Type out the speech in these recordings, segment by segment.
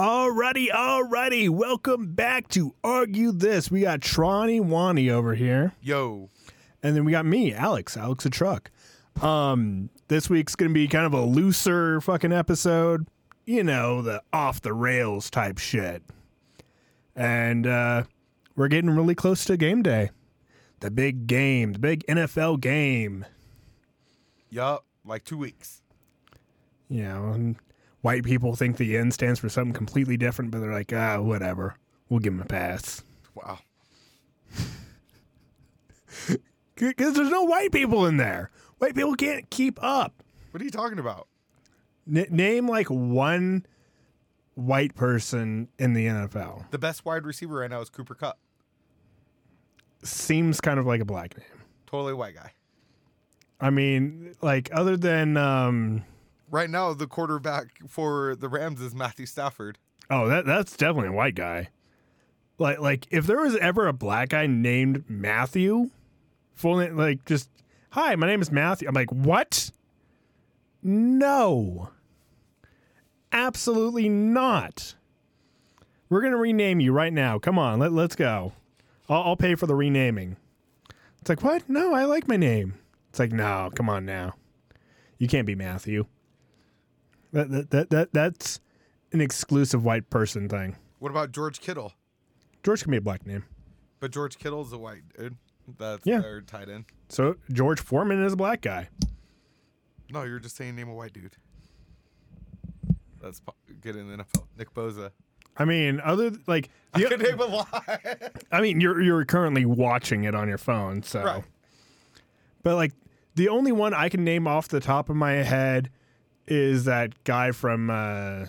Alrighty, alrighty. Welcome back to Argue This. We got Tronny Wani over here. Yo. And then we got me, Alex, Alex the Truck. Um, this week's gonna be kind of a looser fucking episode. You know, the off the rails type shit. And uh we're getting really close to game day. The big game, the big NFL game. Yup. Like two weeks. You know, and white people think the N stands for something completely different, but they're like, ah, whatever. We'll give them a pass. Wow. Because there's no white people in there. White people can't keep up. What are you talking about? N- name like one white person in the NFL. The best wide receiver right now is Cooper Kupp. Seems kind of like a black name. Totally white guy. I mean, like other than um Right now, the quarterback for the Rams is Matthew Stafford. oh that that's definitely a white guy. Like like if there was ever a black guy named Matthew, full name like just hi, my name is Matthew. I'm like, what? No. Absolutely not. We're gonna rename you right now. Come on, let, let's go. I'll, I'll pay for the renaming. It's like, what? No, I like my name. It's like, no, come on now. You can't be Matthew. That that that, that that's an exclusive white person thing. What about George Kittle? George can be a black name. But George Kittle's a white dude. That's Yeah. their tight end. So George Foreman is a black guy. No, you're just saying name a white dude. That's po- good in the NFL. Nick Bosa. I mean, other like, I the- could name a lot. I mean, you're you're currently watching it on your phone, so. Right. But like, the only one I can name off the top of my head is that guy from uh,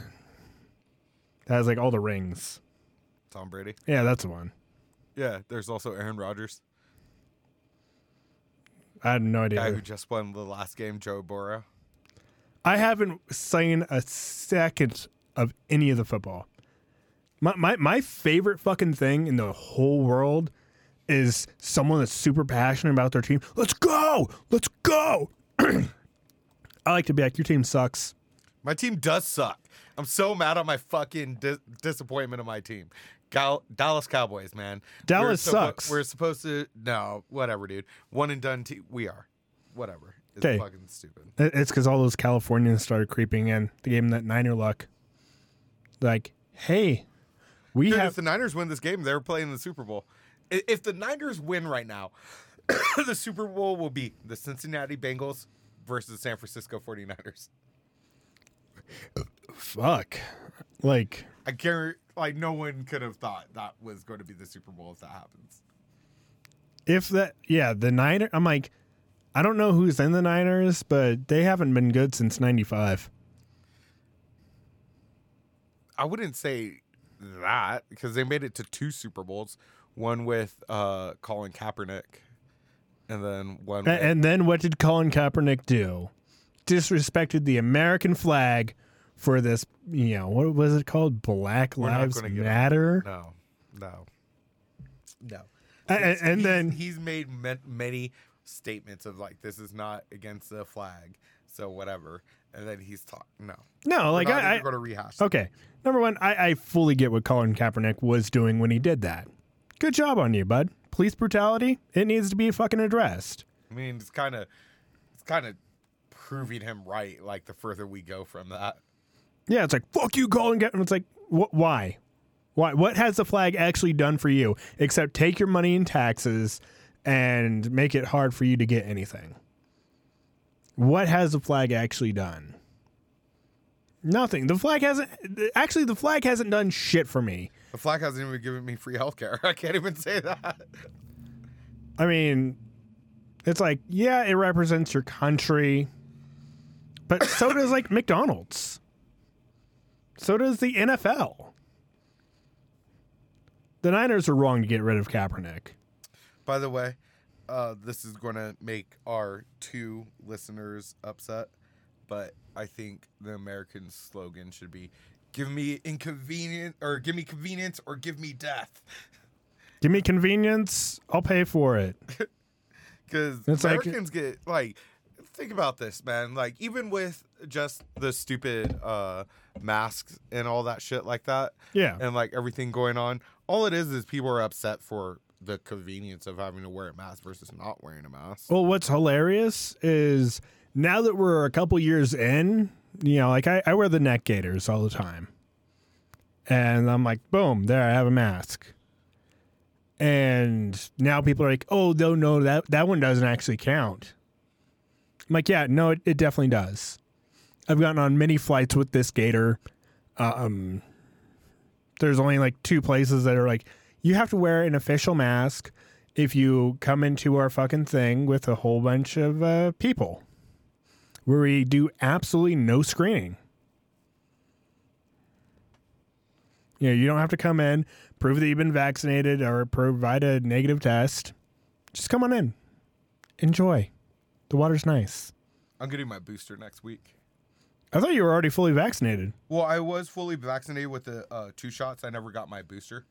that has like all the rings. Tom Brady. Yeah, that's the one. Yeah, there's also Aaron Rodgers, I had no idea. guy who just won the last game, Joe Burrow. I haven't seen a second of any of the football. My, my my favorite fucking thing in the whole world is someone that's super passionate about their team. Let's go! Let's go! I like to be like, your team sucks. My team does suck. I'm so mad at my fucking dis- disappointment of my team. Gal- Dallas Cowboys, man. Dallas We're sucks. We're supposed to no, whatever, dude. One and done. Te- we are, whatever. It's 'Kay. fucking stupid. It's because all those Californians started creeping in. They gave them that Niner luck. Like, hey, we Dude, if have. the Niners win this game, they're playing the Super Bowl. I- If the Niners win right now, the Super Bowl will be the Cincinnati Bengals versus the San Francisco 49ers. Fuck. Like, I guarantee, like, no one could have thought that was going to be the Super Bowl if that happens. if that, yeah, the Niner, I'm like, I don't know who's in the Niners, but they haven't been good since 95. I wouldn't say that because they made it to two Super Bowls, one with uh, Colin Kaepernick, and then one. A- with, And then what did Colin Kaepernick do? Disrespected the American flag for this, you know, what was it called? Black We're Lives gonna Matter? no, no, no. A- a- and He's- then he's made ma- many statements of like this is not against the flag, so whatever. And then he's talking. No, no, like we're not I, I even to rehash. okay. Number one, I, I fully get what Colin Kaepernick was doing when he did that. Good job on you, bud. Police brutality, it needs to be fucking addressed. I mean, it's kind of, it's kind of proving him right. Like the further we go from that. Yeah, it's like fuck you, Colin Kaepernick. It's like wh- why, why? What has the flag actually done for you except take your money in taxes and make it hard for you to get anything? What has the flag actually done? Nothing. The flag hasn't. Actually, the flag hasn't done shit for me. The flag hasn't even given me free healthcare. I can't even say that. I mean, it's like, yeah, it represents your country, but so does like McDonald's. So does the NFL. The Niners are wrong to get rid of Kaepernick. By the way, uh, this is going to make our two listeners upset, but I think the American slogan should be "Give me inconvenient or give me convenience or give me death." Give me convenience, I'll pay for it. Because It's like- Americans get like think about this, man. Like even with just the stupid uh masks and all that shit like that, Yeah. and like everything going on, all it is is people are upset for the convenience of having to wear a mask versus not wearing a mask. Well, what's hilarious is now that we're a couple years in, you know, like I, I wear the neck gaiters all the time. And I'm like, boom, there, I have a mask. And now people are like, oh, no, no, that, that one doesn't actually count. I'm like, yeah, no, it, it definitely does. I've gotten on many flights with this gator. Um, there's only like two places that are like, you have to wear an official mask if you come into our fucking thing with a whole bunch of uh, people where we do absolutely no screening. You know, you don't have to come in, prove that you've been vaccinated, or provide a negative test. Just come on in. Enjoy. The water's nice. I'm getting my booster next week. I thought you were already fully vaccinated. Well, I was fully vaccinated with the uh, two shots. I never got my booster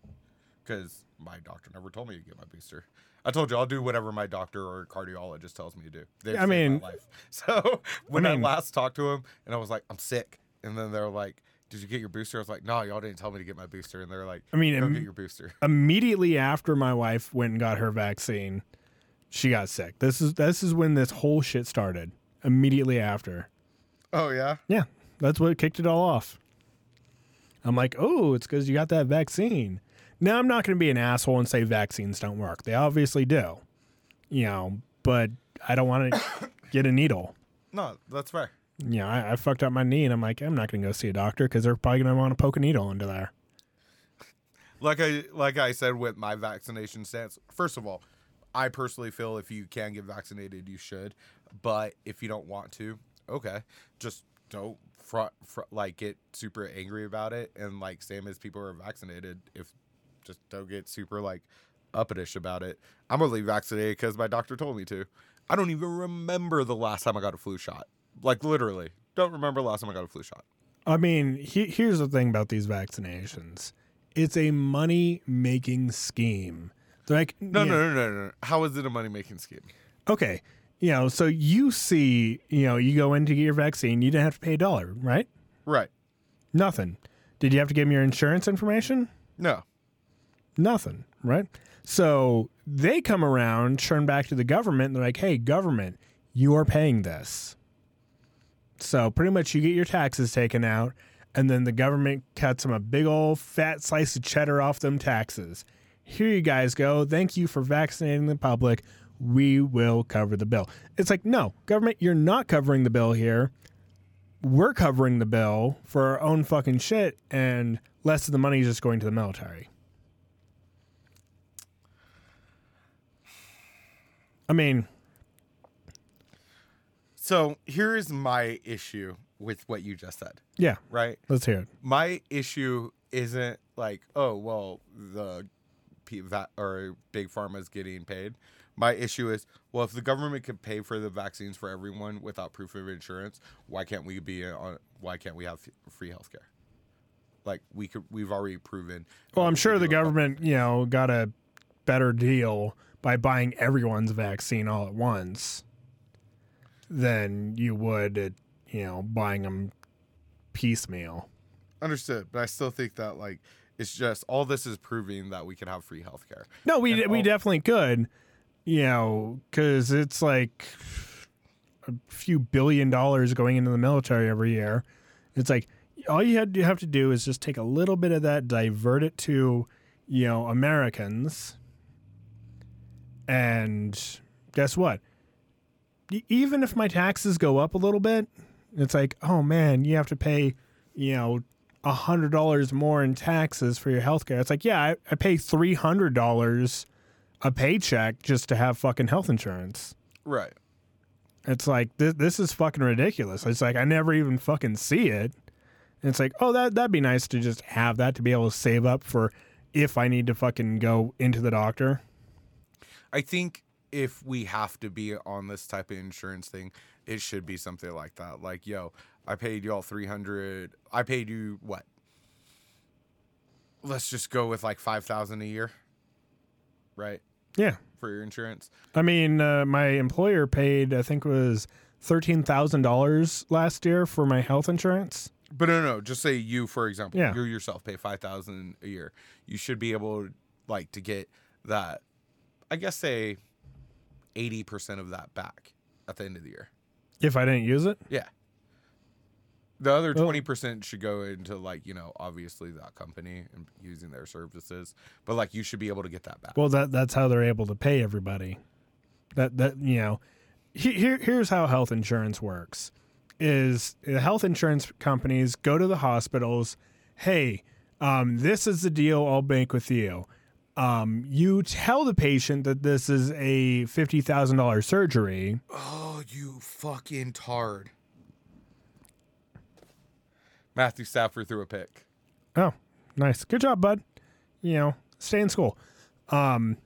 because my doctor never told me to get my booster. I told you I'll do whatever my doctor or cardiologist tells me to do. They I mean- life. So when I, mean- last talked to him, and I was like, I'm sick, and then they're like, Did you get your booster? I was like, No, y'all didn't tell me to get my booster, and they're like, I mean, Go im- get your booster. immediately after my wife went and got her vaccine, she got sick. This is this is when this whole shit started. Immediately after. Oh yeah. Yeah, that's what kicked it all off. I'm like, oh, it's because you got that vaccine. Now, I'm not going to be an asshole and say vaccines don't work. They obviously do, you know, but I don't want to get a needle. No, that's fair. Yeah, I, I fucked up my knee and I'm like, I'm not going to go see a doctor because they're probably going to want to poke a needle into there. like I like I said with my vaccination stance. First of all, I personally feel if you can get vaccinated, you should. But if you don't want to, okay, just don't front, fr- like get super angry about it. And like same as people who are vaccinated, if just don't get super like uppitish about it. I'm only vaccinated because my doctor told me to. I don't even remember the last time I got a flu shot. Like literally, don't remember the last time I got a flu shot. I mean, he, here's the thing about these vaccinations it's a money making scheme. They're like, No, know, no, no, no, no. How is it a money making scheme? okay, you know, so you see, you know, you go in to get your vaccine, you didn't have to pay a dollar, right? Right. Nothing. Did you have to give them your insurance information? No. Nothing, right? So they come around, turn back to the government, and they're like, hey, government, you are paying this. So pretty much you get your taxes taken out, and then the government cuts them a big old fat slice of cheddar off them taxes. Here you guys go. Thank you for vaccinating the public. We will cover the bill. It's like, no, government, you're not covering the bill here. We're covering the bill for our own fucking shit, and less of the money is just going to the military. I mean, So here is my issue with what you just said, yeah, right? let's hear it. My issue isn't like, oh, well, the P- va- or big pharma is getting paid. My issue is, well, if the government could pay for the vaccines for everyone without proof of insurance, why can't we be on? Why can't we have free healthcare? Like we could, we've already proven. Well, I'm sure the government, you know, got a better deal by buying everyone's vaccine all at once than you would at, you know, buying them piecemeal. Understood, but I still think that like it's just all this is proving that we can have free healthcare. No, we And we definitely could, you know, because it's like a few billion dollars going into the military every year. It's like all you had you have to do is just take a little bit of that, divert it to, you know, Americans, and guess what? Even if my taxes go up a little bit, it's like, oh man, you have to pay, you know, a hundred dollars more in taxes for your health care. It's like, yeah, I, I pay three hundred dollars a paycheck just to have fucking health insurance. Right. It's like this this is fucking ridiculous. It's like I never even fucking see it. And it's like, oh that that'd be nice to just have that to be able to save up for if I need to fucking go into the doctor. I think if we have to be on this type of insurance thing, it should be something like that. Like, yo, I paid y'all 300. I paid you what? Let's just go with like 5,000 a year. Right? Yeah. For your insurance. I mean, uh, my employer paid I think it was thirteen thousand dollars last year for my health insurance. But no, no, just say you, for example, Yeah. you yourself pay five thousand a year. You should be able, like, to get that. I guess say eighty percent of that back at the end of the year. If I didn't use it, Yeah. The other twenty percent should go into like you know obviously that company and using their services, but like you should be able to get that back. well, that that's how they're able to pay everybody. That that you know, here here's how health insurance works: is the health insurance companies go to the hospitals. Hey, um, this is the deal I'll make with you. Um, you tell the patient that this is a fifty thousand dollars surgery. oh, you fucking tard! Matthew Stafford threw a pick. Oh, nice. Good job, bud. You know, stay in school. Um,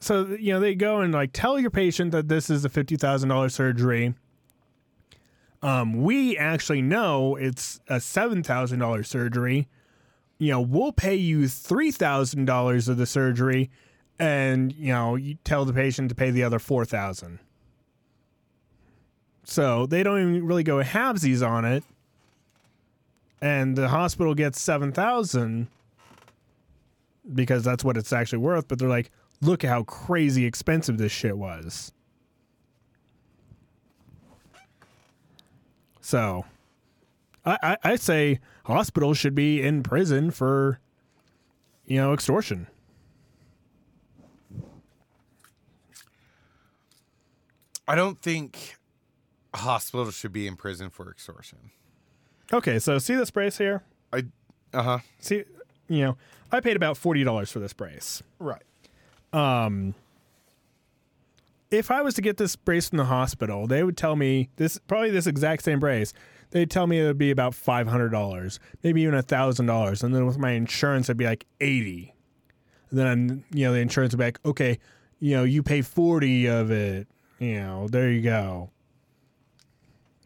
so you know they go and like tell your patient that this is a fifty thousand dollars surgery. Um, we actually know it's a seven thousand dollars surgery. You know, we'll pay you three thousand dollars of the surgery, and you know you tell the patient to pay the other four thousand. So they don't even really go halvesies on it and the hospital gets 7000 because that's what it's actually worth but they're like look how crazy expensive this shit was so I, I, I say hospitals should be in prison for you know extortion I don't think hospitals should be in prison for extortion. okay so see this brace here I, uh huh. see you know i paid about $40 for this brace Right. um if I was to get this brace from the hospital, they would tell me this probably this exact same brace. They'd tell me it would be about five hundred dollars, maybe even a thousand dollars, and then with my insurance, it'd be like eighty. And then I'm, you know the insurance would be like, okay, you know you pay forty of it. You know, there you go.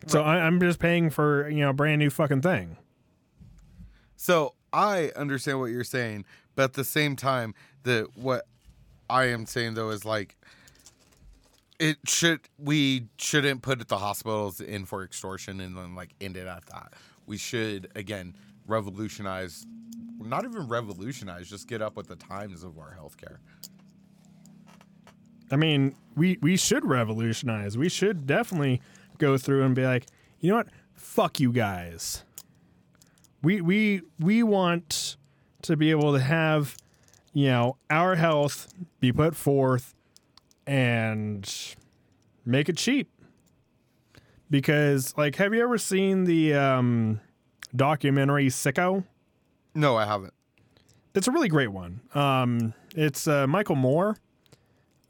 So I, I'm just paying for you know a brand new fucking thing. So I understand what you're saying, but at the same time, the what I am saying though is like it should we shouldn't put the hospitals in for extortion and then like end it at that. We should again revolutionize not even revolutionize, just get up with the times of our healthcare. I mean, we we should revolutionize. We should definitely go through and be like, you know what? Fuck you guys. We we we want to be able to have, you know, our health be put forth and make it cheap. Because like have you ever seen the um documentary Sicko? No, I haven't. It's a really great one. Um, it's uh, Michael Moore,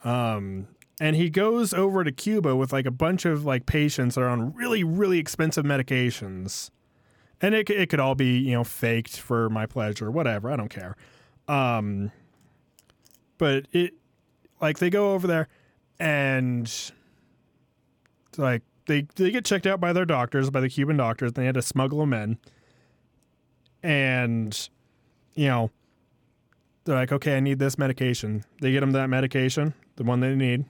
um, and he goes over to Cuba with like a bunch of like patients that are on really really expensive medications, and it it could all be you know faked for my pleasure, or whatever. I don't care. Um, but it like they go over there and like they they get checked out by their doctors, by the Cuban doctors, and they had to smuggle them in. And you know, they're like, okay, I need this medication. They get them that medication, the one they need.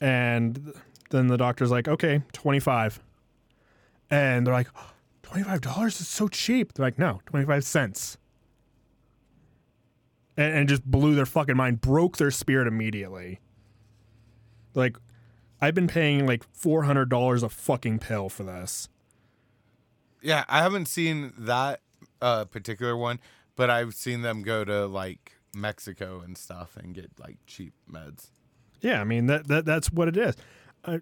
And then the doctor's like, okay, 25. And they're like, $25 is so cheap. They're like, no, 25 cents. And, and just blew their fucking mind, broke their spirit immediately. Like, I've been paying like $400 a fucking pill for this. Yeah, I haven't seen that uh, particular one, but I've seen them go to like Mexico and stuff and get like cheap meds. Yeah, I mean that, that that's what it is. Uh,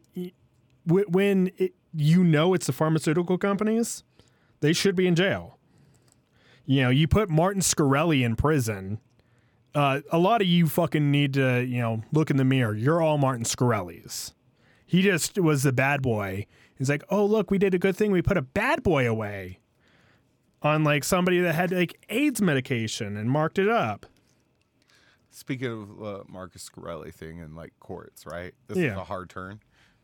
when it, you know it's the pharmaceutical companies, they should be in jail. You know, you put Martin Shkreli in prison. Uh, a lot of you fucking need to, you know, look in the mirror. You're all Martin Shkrelis. He just was the bad boy. He's like, oh look, we did a good thing. We put a bad boy away on like somebody that had like AIDS medication and marked it up. Speaking of uh, Marcus Shkreli thing in like courts, right? This is a hard turn,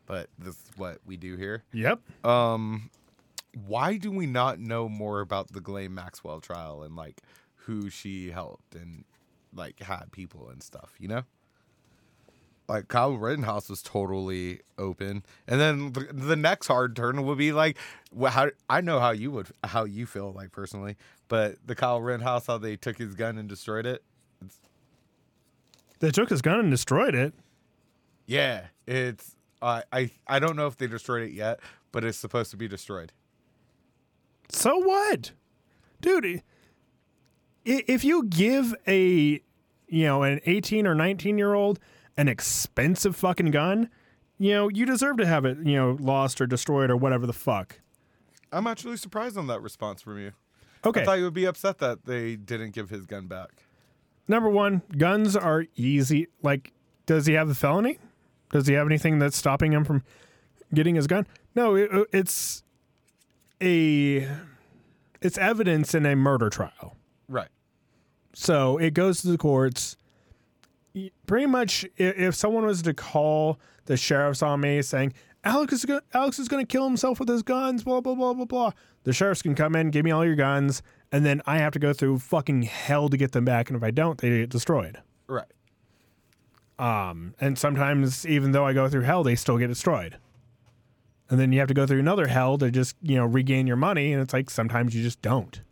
but this is what we do here. Yep. Um, why do we not know more about the Ghislaine Maxwell trial and like who she helped and like had people and stuff? You know? like Kyle Rittenhouse was totally open, and then the, the next hard turn would be like, well, how I know how you would how you feel like personally, but the Kyle Rittenhouse how they took his gun and destroyed it. They took his gun and destroyed it. Yeah, it's uh, I I don't know if they destroyed it yet, but it's supposed to be destroyed. So what? Dude, if you give a you know, an 18 or 19 year old an expensive fucking gun, you know, you deserve to have it, you know, lost or destroyed or whatever the fuck. I'm actually surprised on that response from you. Okay. I thought you would be upset that they didn't give his gun back. Number 1, guns are easy. Like does he have a felony? Does he have anything that's stopping him from getting his gun? No, it, it's a it's evidence in a murder trial. Right. So it goes to the courts. Pretty much, if someone was to call the sheriff's on me saying Alex is go- Alex is going to kill himself with his guns, blah blah blah blah blah, the sheriffs can come in, give me all your guns, and then I have to go through fucking hell to get them back, and if I don't, they get destroyed. Right. Um, and sometimes even though I go through hell, they still get destroyed. And then you have to go through another hell to just you know regain your money, and it's like sometimes you just don't.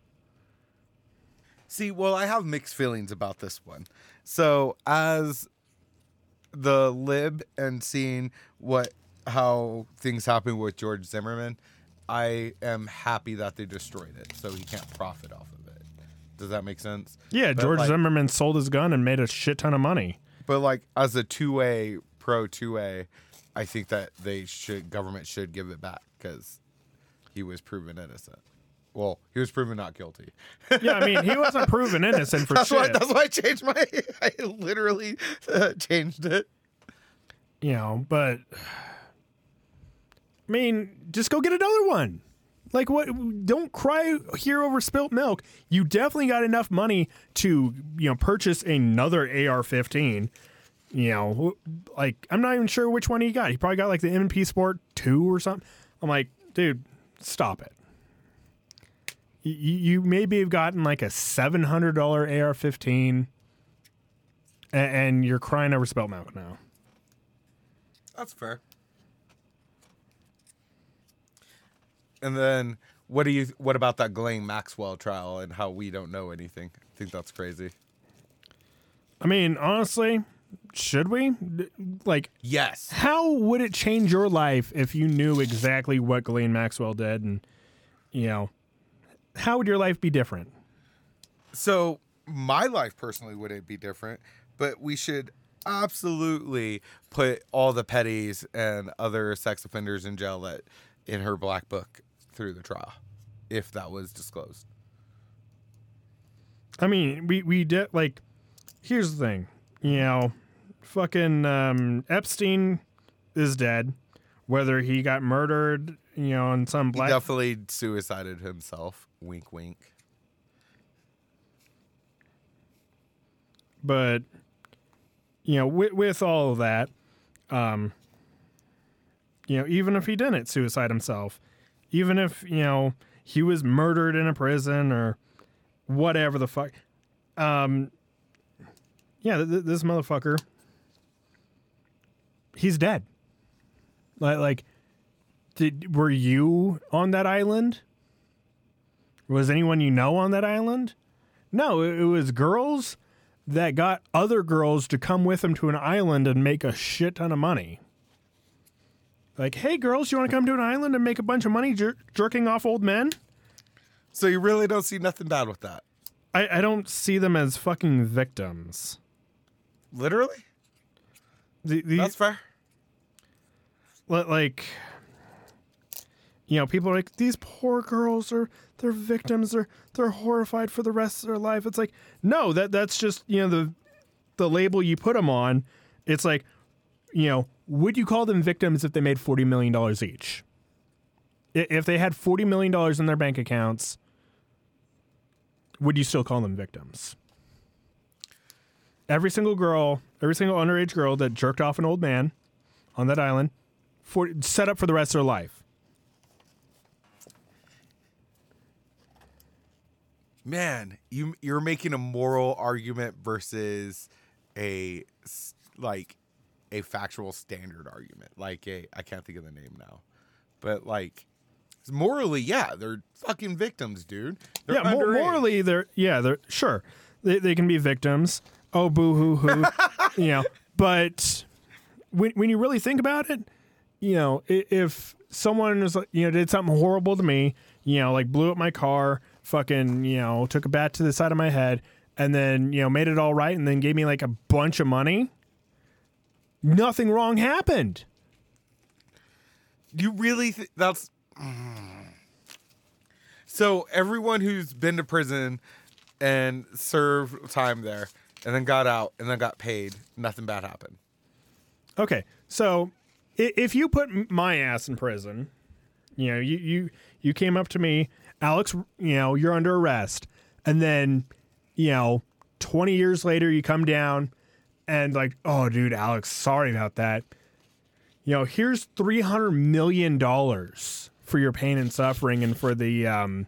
See, well, I have mixed feelings about this one. So, as the lib and seeing what how things happen with George Zimmerman, I am happy that they destroyed it, so he can't profit off of it. Does that make sense? Yeah, But, George like- Zimmerman sold his gun and made a shit ton of money. But like as a two A pro two A, I think that they should government should give it back because he was proven innocent. Well, he was proven not guilty. Yeah, I mean, he wasn't proven innocent for that's shit. why. That's why I changed my. I literally uh, changed it. you know, but I mean, just go get another one. Like what? Don't cry here over spilt milk. You definitely got enough money to you know purchase another AR-15. You know, like I'm not even sure which one he got. He probably got like the MP Sport Two or something. I'm like, dude, stop it. You, you maybe have gotten like a seven hundred dollar AR-15, a- and you're crying over milk now. That's fair. And then what do you? What about that Glenn Maxwell trial and how we don't know anything? I think that's crazy. I mean, honestly, should we? Like, Yes. how would it change your life if you knew exactly what Glenn Maxwell did? And, you know, how would your life be different? So my life personally wouldn't be different, but we should absolutely put all the petties and other sex offenders in jail that in her black book through the trial, if that was disclosed. I mean, we, we did, like, here's the thing, you know, fucking um, Epstein is dead. Whether he got murdered, you know, on some black He black. definitely suicided himself. Wink, wink. but you know with, with all of that um you know even if he didn't suicide himself even if you know he was murdered in a prison or whatever the fuck um yeah th- th- this motherfucker he's dead like like did were you on that island was anyone you know on that island no it, it was girls that got other girls to come with them to an island and make a shit ton of money. Like, hey, girls, you want to come to an island and make a bunch of money jer- jerking off old men? So you really don't see nothing bad with that. I, I don't see them as fucking victims. Literally? The, the, That's fair. li- like, you know, people are like, these poor girls are, they're victims. They're, they're horrified for the rest of their life. It's like, no, that that's just, you know, the, the label you put them on. It's like, you know, would you call them victims if they made $40 million each? If they had $40 million in their bank accounts, would you still call them victims? Every single girl, every single underage girl that jerked off an old man on that island, for, set up for the rest of their life. Man, you you're making a moral argument versus a like a factual standard argument, like a I can't think of the name now, but like morally, yeah, they're fucking victims, dude. They're yeah, underage. morally, they're yeah, they're sure they they can be victims. Oh, boo hoo hoo, you know. But when when you really think about it, you know, if someone like, you know did something horrible to me, you know, like blew up my car, fucking, you know, took a bat to the side of my head, and then you know made it all right, and then gave me like a bunch of money. Nothing wrong happened. You really th- that's so everyone who's been to prison and served time there and then got out and then got paid, nothing bad happened. Okay, so if you put my ass in prison, you know, you you you came up to me, Alex, you know, you're under arrest, and then, you know, twenty years later, you come down, and like, oh, dude, Alex, sorry about that. You know, here's three hundred million dollars for your pain and suffering, and for the um,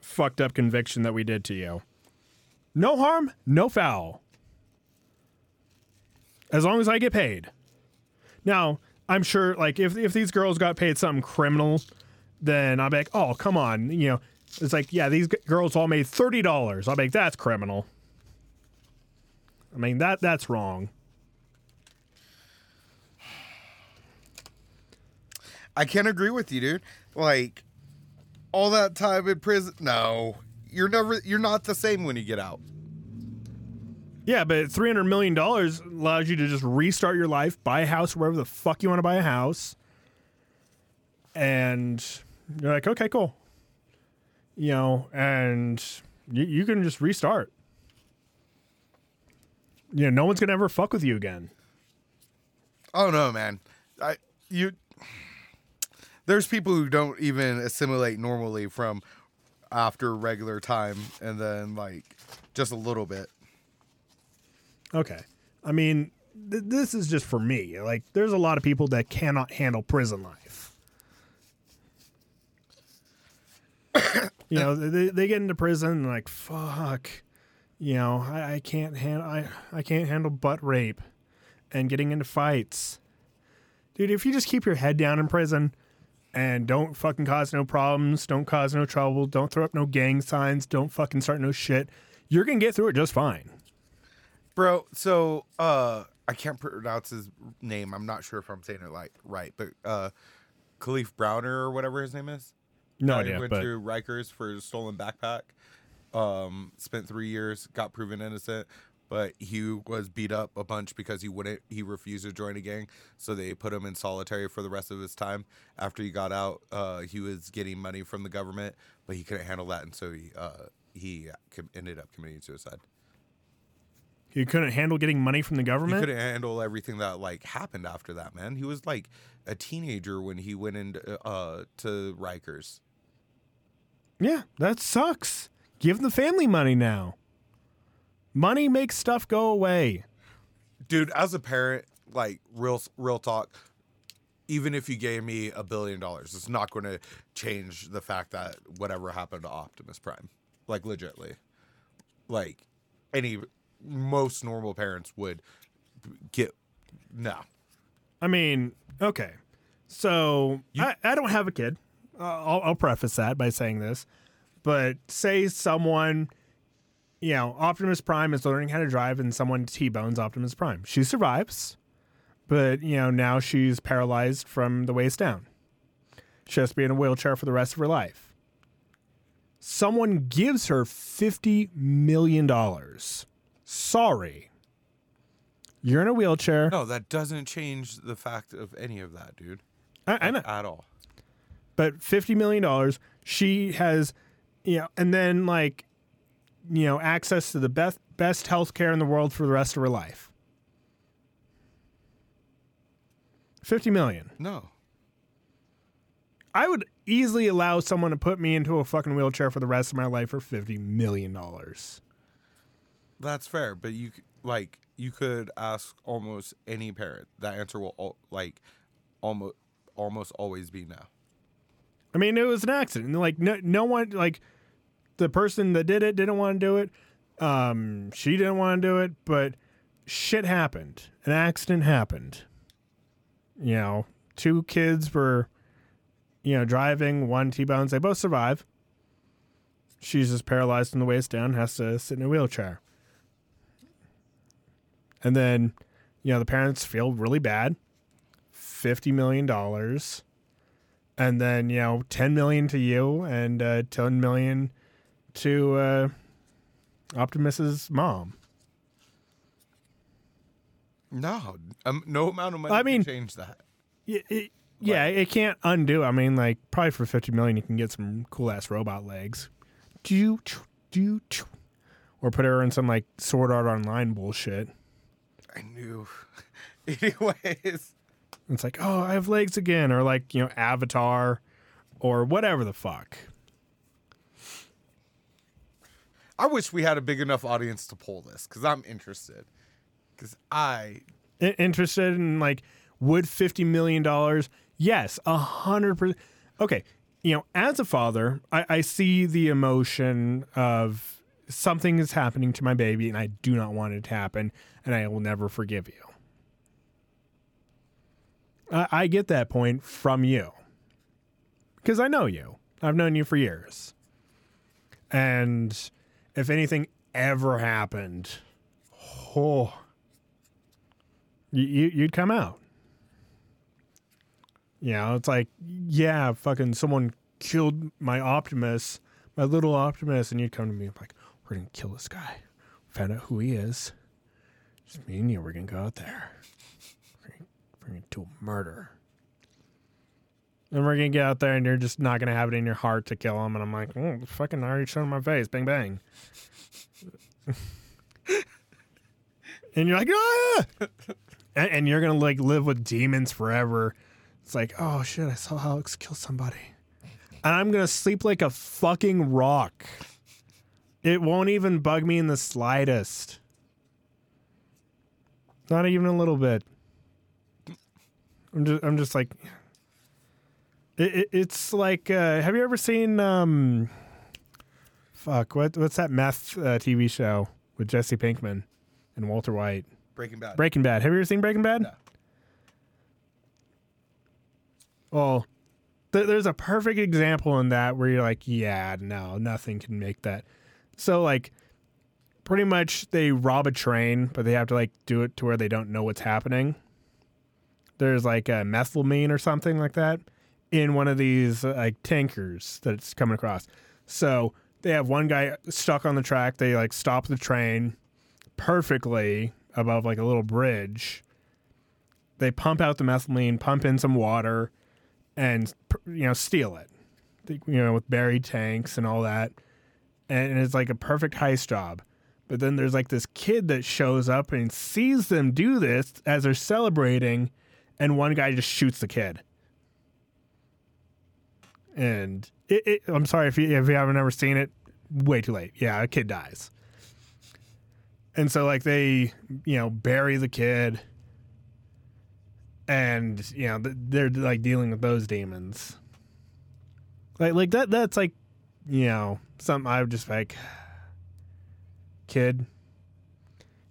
fucked up conviction that we did to you. No harm, no foul. As long as I get paid. Now, I'm sure, like, if if these girls got paid something criminal, then I'll be like, oh, come on, you know, it's like, yeah, these g- girls all made thirty dollars. I'll be like, that's criminal. I mean, that that's wrong. I can't agree with you, dude. Like all that time in prison, no. You're never you're not the same when you get out. Yeah, but three hundred million dollars allows you to just restart your life, buy a house wherever the fuck you want to buy a house, and you're like, okay, cool. You know, and you, you can just restart. You know, no one's gonna ever fuck with you again. Oh no, man. I you there's people who don't even assimilate normally from after regular time and then like just a little bit. Okay. I mean, th- this is just for me. Like, there's a lot of people that cannot handle prison life. You know, they, they get into prison and like, fuck. You know, I, I can't handle I, I can't handle butt rape and getting into fights. Dude, if you just keep your head down in prison and don't fucking cause no problems, don't cause no trouble, don't throw up no gang signs, don't fucking start no shit, you're gonna get through it just fine. Bro, so uh I can't pronounce his name. I'm not sure if I'm saying it like right, but uh Khalif Browner or whatever his name is. No guy idea, went but to Rikers for a stolen backpack. Um, spent three years, got proven innocent, but he was beat up a bunch because he wouldn't. He refused to join a gang, so they put him in solitary for the rest of his time. After he got out, uh, he was getting money from the government, but he couldn't handle that, and so he uh, he com- ended up committing suicide. he couldn't handle getting money from the government? He government. couldn't handle everything that like happened after that. Man, he was like a teenager when he went into uh, to Rikers. Yeah, that sucks. Give the family money now. Money makes stuff go away. dude as a parent like real real talk even if you gave me a billion dollars it's not going to change the fact that whatever happened to optimus prime like legitly like any most normal parents would get no I mean, okay. So I, I don't have a kid. I'll, I'll preface that by saying this. But say someone, you know, Optimus Prime is learning how to drive and someone T bones Optimus Prime. She survives, but, you know, now she's paralyzed from the waist down. She has to be in a wheelchair for the rest of her life. Someone gives her $50 million. Sorry. You're in a wheelchair. no that doesn't change the fact of any of that dude I, I know. at all but fifty million dollars. She has, you know, and then like, you know, access to the best best health care in the world for the rest of her life. Fifty million. no I would easily allow someone to put me into a fucking wheelchair for the rest of my life for fifty million dollars. that's fair but you like you could ask almost any parent that answer will like almost almost always be no I mean, it was an accident. Like no, no one like the person that did it didn't want to do it. Um, she didn't want to do it, but shit happened. An accident happened. You know, two kids were, you know, driving, one T bones. They both survive. She's just paralyzed from the waist down, has to sit in a wheelchair. And then, you know, the parents feel really bad. $50 million. And then, you know, 10 million to you and uh, 10 million to uh, Optimus's mom. No, um, no amount of money I mean- can change that. Yeah, it, yeah, it can't undo. I mean, like probably for fifty million, you can get some cool ass robot legs. Do do or put her in some like Sword Art Online bullshit. I knew. Anyways, It's like, oh, I have legs again, or like you know, Avatar, or whatever the fuck. I wish we had a big enough audience to pull this because I'm interested. Because I, I- interested in like would fifty million dollars? Yes, a hundred percent. Okay, you know, as a father, I, I see the emotion of something is happening to my baby, and I do not want it to happen, and I will never forgive you. I, I get that point from you because I know you. I've known you for years, and if anything ever happened, oh you, you you'd come out. You know, it's like, yeah, fucking someone killed my Optimus, my little Optimus, and you'd come to me like, we're gonna kill this guy. Find out who he is. Just me and you, we're gonna go out there. A murder. And we're gonna get out there, and you're just not gonna have it in your heart to kill him. And I'm like, oh, fucking, I already him my face. Bang bang. and you're like, ah! and, and you're gonna like live with demons forever. It's like, oh shit, I saw Alex kill somebody, and I'm gonna sleep like a fucking rock. It won't even bug me in the slightest. Not even a little bit. I'm just, I'm just like, it, it, it's like, uh, have you ever seen, um, fuck, what, what's that meth uh, TV show with Jesse Pinkman and Walter White? Breaking Bad. Breaking Bad. Have you ever seen Breaking Bad? No. Well, th- there's a perfect example in that where you're like, yeah, no, nothing can make that. So like, pretty much they rob a train, but they have to like do it to where they don't know what's happening. There's like a methylamine or something like that in one of these like tankers that's coming across. So they have one guy stuck on the track. They like stop the train perfectly above like a little bridge. They pump out the methylamine, pump in some water, and you know steal it. You know, with buried tanks and all that, and it's like a perfect heist job. But then there's like this kid that shows up and sees them do this as they're celebrating, and one guy just shoots the kid. And it, it, I'm sorry if you if you haven't ever seen it, way too late. Yeah, a kid dies. And so like they, you know, bury the kid and you know they're like dealing with those demons. Like like that that's like, you know, something I would just like kid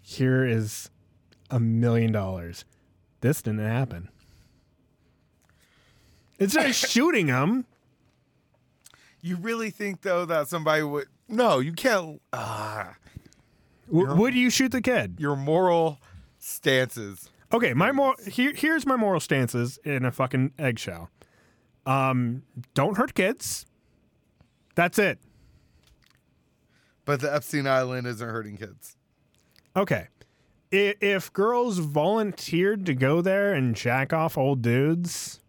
here is a million dollars. This didn't happen. It's not shooting him. You really think though that somebody would? No, you can't. Ah, W- would you shoot the kid? your moral stances. Okay, my moral here, here's my moral stances in a fucking eggshell. Um, don't hurt kids. That's it. But the Epstein Island isn't hurting kids. Okay. If girls volunteered to go there and jack off old dudes,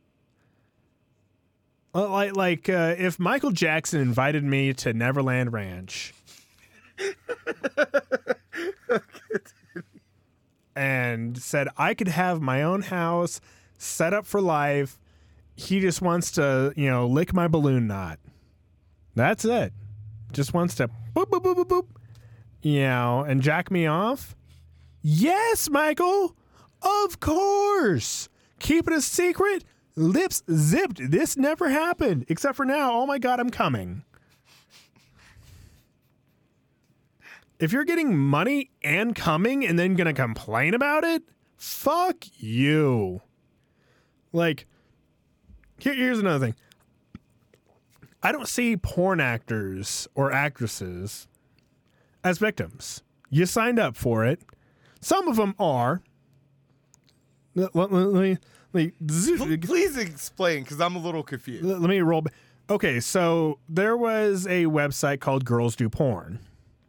uh, like like uh, if Michael Jackson invited me to Neverland Ranch, and said I could have my own house set up for life, he just wants to you know lick my balloon knot. That's it. Just wants to boop boop boop boop boop, you know, and jack me off. Yes, Michael. Of course. Keep it a secret. Lips zipped. This never happened. Except for now. Oh my God, I'm coming. if you're getting money and coming and then gonna complain about it, fuck you. Like, here, here's another thing. I don't see porn actors or actresses as victims. You signed up for it. Some of them are. Let, let- let me, let me- Please explain, because I'm a little confused. let, me roll. ba- Okay, so there was a website called Girls Do Porn.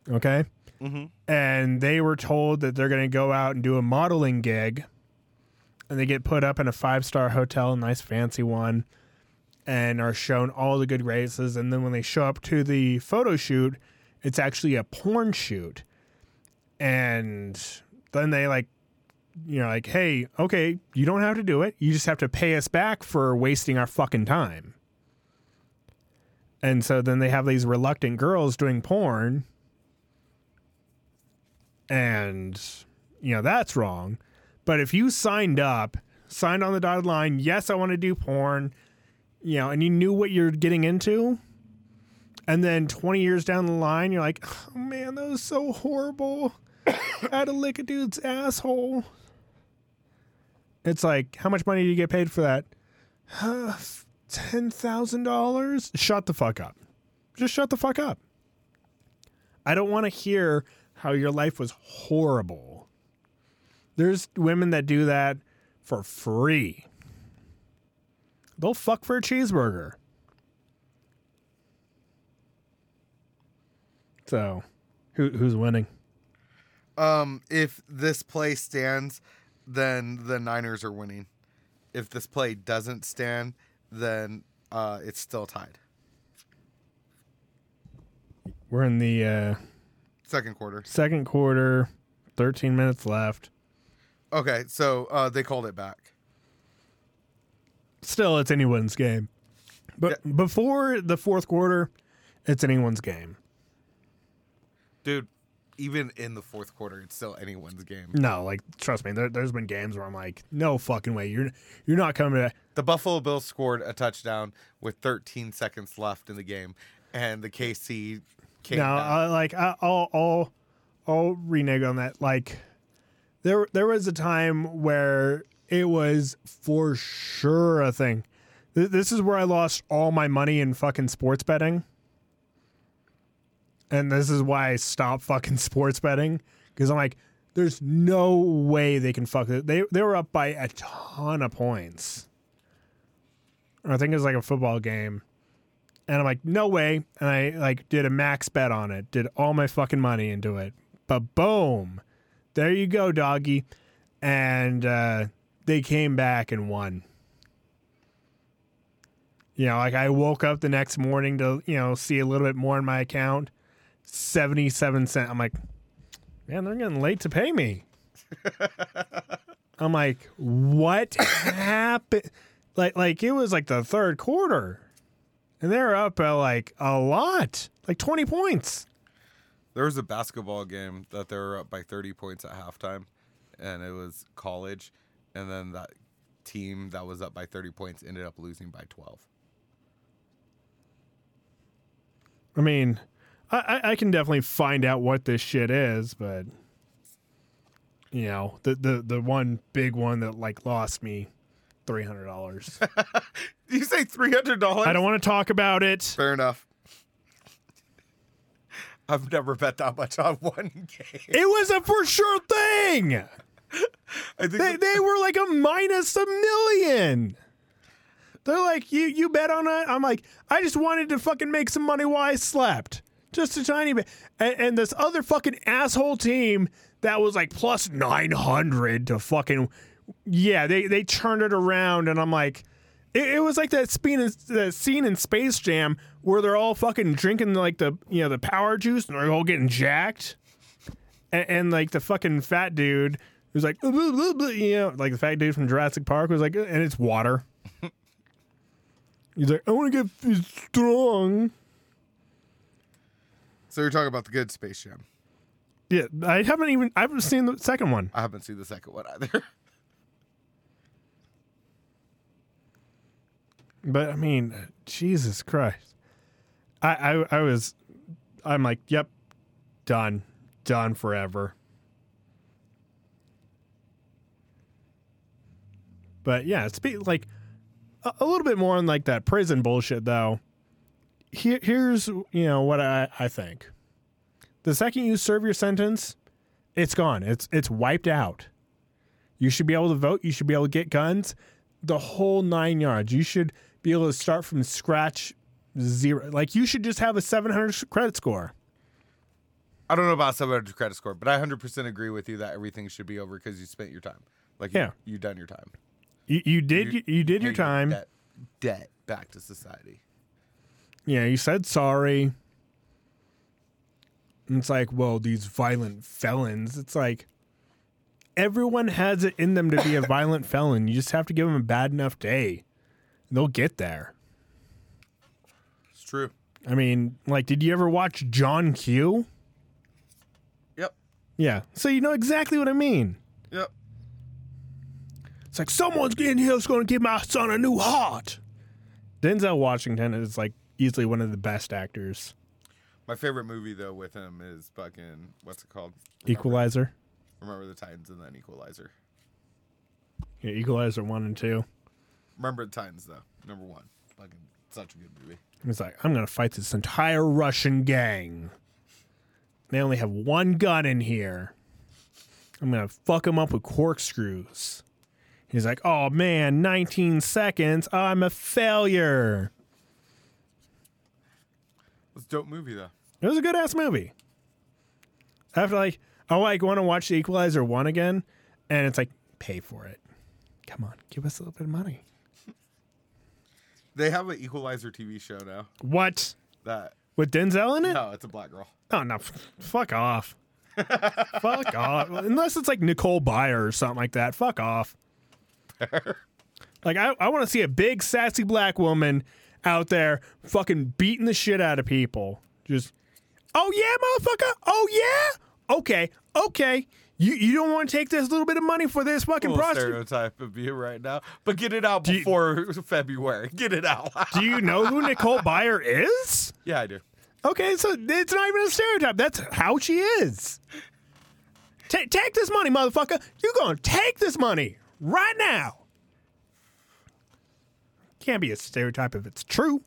Okay. Mm-hmm. And they were told that they're going to go out and do a modeling gig. And they get put up in a five star hotel, a nice fancy one, and are shown all the good graces. And then when they show up to the photo shoot, it's actually a porn shoot. And then they like you know, like, hey, okay, you don't have to do it. You just have to pay us back for wasting our fucking time. And so then they have these reluctant girls doing porn. And, you know, that's wrong. But if you signed up, signed on the dotted line, yes, I want to do porn, you know, and you knew what you're getting into. And then 20 years down the line, you're like, oh man, that was so horrible. Had to lick a dude's asshole. It's like, how much money do you get paid for that? Uh, $10,000? Shut the fuck up. Just shut the fuck up. I don't want to hear how your life was horrible. There's women that do that for free. They'll fuck for a cheeseburger. So, who who's winning? Um, if this play stands, then the Niners are winning. If this play doesn't stand, then uh, it's still tied. We're in the uh, Second quarter. second quarter, 13 minutes left. Okay, so uh, they called it back. Still, it's anyone's game. But before the fourth quarter, it's anyone's game. Dude, even in the fourth quarter, it's still anyone's game. No, like trust me, there, there's been games where I'm like, no fucking way, you're you're not coming to. The Buffalo Bills scored a touchdown with 13 seconds left in the game, and the KC came No. I, uh, like I, I'll I'll I'll renege on that. Like there there was a time where it was for sure a thing. This is where I lost all my money in fucking sports betting. And this is why I stopped fucking sports betting because I'm like, there's no way they can fuck it. They they were up by a ton of points. I think it was like a football game. And I'm like, no way. And I like did a max bet on it, did all my fucking money into it. But boom, there you go, doggy. And uh, they came back and won. You know, like I woke up the next morning to, you know, see a little bit more in my account. 77 cent. I'm like, man, they're getting late to pay me. I'm like, what happened? Like, like it was like the third quarter, and they're up by like a lot, like 20 points. There was a basketball game that they were up by 30 points at halftime, and it was college. And then that team that was up by 30 points ended up losing by 12. I mean, I, I, can definitely find out what this shit is, but you know, the the the one big one that like lost me three hundred dollars. You say $300? I don't want to talk about it. Fair enough. I've never bet that much on one game. It was a for sure thing. I think They, they were like a minus a million. They're like, you you bet on it. I'm like, I just wanted to fucking make some money while I slept, just a tiny bit. And, and this other fucking asshole team that was like plus nine hundred to fucking, yeah, they they turned it around, and I'm like. It, it was like that scene, in, that scene in Space Jam where they're all fucking drinking like the you know the power juice and they're all getting jacked and, and like the fucking fat dude who's like, you know, like the fat dude from Jurassic Park was like, and it's water. He's like, I want to get strong. So. You're talking about the good Space Jam. Yeah, I haven't even I haven't seen the second one. I haven't seen the second one either. But I mean, Jesus Christ. I, I I was I'm like, yep, done. done forever. But yeah, it's be like a, a little bit more on like that prison bullshit though. Here, here's you know what I, I think. The second you serve your sentence, it's gone. It's it's wiped out. You should be able to vote. You should be able to get guns. The whole nine yards. You should be able to start from scratch, zero. Like you should just have a 700 credit score. I don't know about 700 credit score, but I 100% agree with you that everything should be over because you spent your time. Like, Yeah. you, you done your time. You, you did you, you did your time. Debt, debt back to society. Yeah, you said sorry. And it's like, well, these violent felons. It's like everyone has it in them to be a violent felon. You just have to give them a bad enough day. And they'll get there. It's true. I mean, like, did you ever watch John Q? Yep. Yeah. So you know exactly what I mean. Yep. It's like someone's in here is going to give my son a new heart. Denzel Washington is like easily one of the best actors. My favorite movie though with him is fucking what's it called? Equalizer. Remember the Titans and then Equalizer. Yeah, Equalizer one and two. Remember the Titans though. Number one. Fucking such a good movie. He's like, I'm gonna fight this entire Russian gang. They only have one gun in here. I'm gonna fuck them up with corkscrews. He's like, oh man, 19 seconds. I'm a failure. A dope movie though. It was a good ass movie. After like, I like I want to watch the Equalizer one again, and it's like, pay for it. Come on, give us a little bit of money. They have an Equalizer TV show now. What? That With Denzel in it? no, it's a black girl. Oh no, f- fuck off. fuck off. Unless it's like Nicole Byer or something like that. Fuck off. like I, I want to see a big sassy black woman out there fucking beating the shit out of people. Just Oh yeah, motherfucker. Oh yeah? Okay. Okay. You you don't want to take this little bit of money for this fucking prostitute. stereotype of you right now, but get it out you- before February. Get it out. Do you know who Nicole Byer is? yeah, I do. Okay, so it's not even a stereotype. That's how she is. Ta take this money, motherfucker. You're going to take this money right now. Can't be a stereotype if it's true.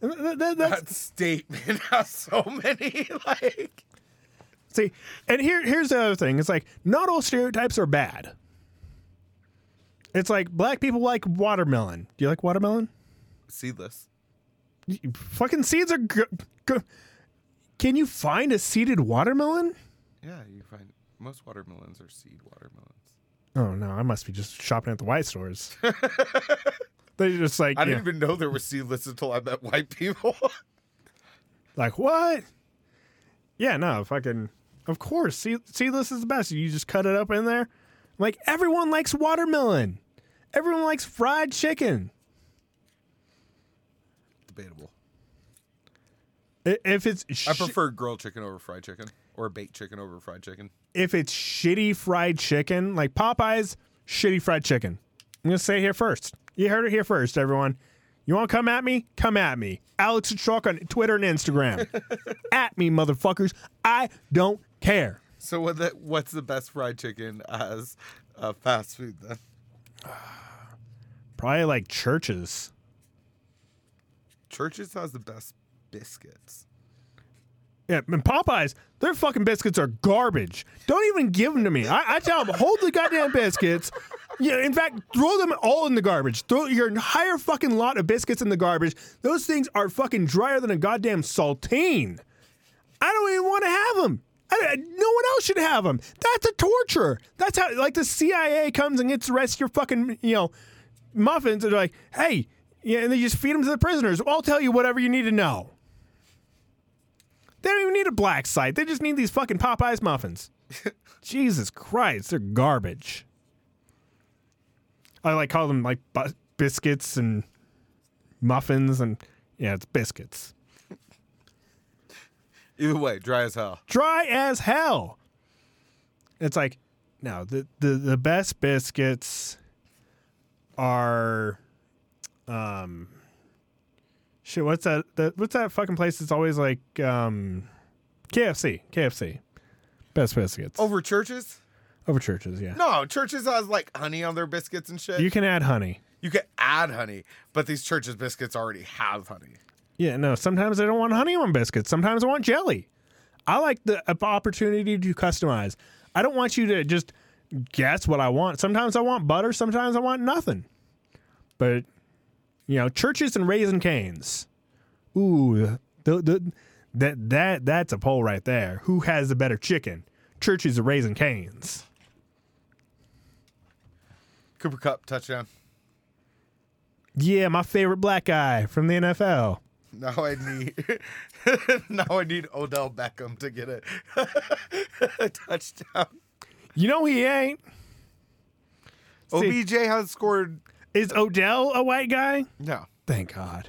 Th- th- th- That statement has so many like. see, and here, here's the other thing. It's like not all stereotypes are bad. It's like black people like watermelon. Do you like watermelon? Seedless. Fucking seeds are good. Go- Can you find a seeded watermelon? Yeah, you find most watermelons are seed watermelons. Oh no, I must be just shopping at the white stores. they just like I yeah, didn't even know there was seedless until I met white people. like what? Yeah, no, fucking. Of course, seed, seedless is the best. You just cut it up in there. Like everyone likes watermelon. Everyone likes fried chicken. Debatable. If it's I prefer grilled chicken over fried chicken, or baked chicken over fried chicken. if it's shitty fried chicken, like Popeyes, shitty fried chicken. I'm gonna say it here first. You heard it here first, everyone. You want to come at me? Come at me. Alex Truck on Twitter and Instagram. at me, motherfuckers. I don't care. So what? The, what's the best fried chicken as uh, fast food then? Probably like Church's. Church's has the best biscuits. Yeah, and Popeyes, their fucking biscuits are garbage. Don't even give them to me. I, I tell them, hold the goddamn biscuits. Yeah, in fact, throw them all in the garbage. Throw your entire fucking lot of biscuits in the garbage. Those things are fucking drier than a goddamn saltine. I don't even want to have them. I, no one else should have them. That's a torture. That's how, like, the CIA comes and gets the rest of your fucking, you know, muffins. And they're like, hey, yeah, and they just feed them to the prisoners. I'll tell you whatever you need to know. They don't even need a black site. They just need these fucking Popeyes muffins. Jesus Christ, they're garbage. I like call them like bu- biscuits and muffins and yeah, it's biscuits. Either way, dry as hell. Dry as hell. It's like no, the the the best biscuits are um Shit, what's that? that what's that fucking place that's always like um, KFC? KFC. Best biscuits. Over Church's? Over Church's, yeah. No, Church's has like honey on their biscuits and shit. You can add honey. You can add honey, but these Church's biscuits already have honey. Yeah, no. Sometimes I don't want honey on biscuits. Sometimes I want jelly. I like the uh, opportunity to customize. I don't want you to just guess what I want. Sometimes I want butter. Sometimes I want nothing. But you know, Church's and Raising Cane's. Ooh, the, the, that that that's a poll right there. Who has the better chicken? Church's or Raising Cane's? Cooper Kupp touchdown. Yeah, my favorite black guy from the NFL. Now I need now I need Odell Beckham to get a, a touchdown. You know he ain't. See, OBJ has scored is Odell a white guy? no. Thank God.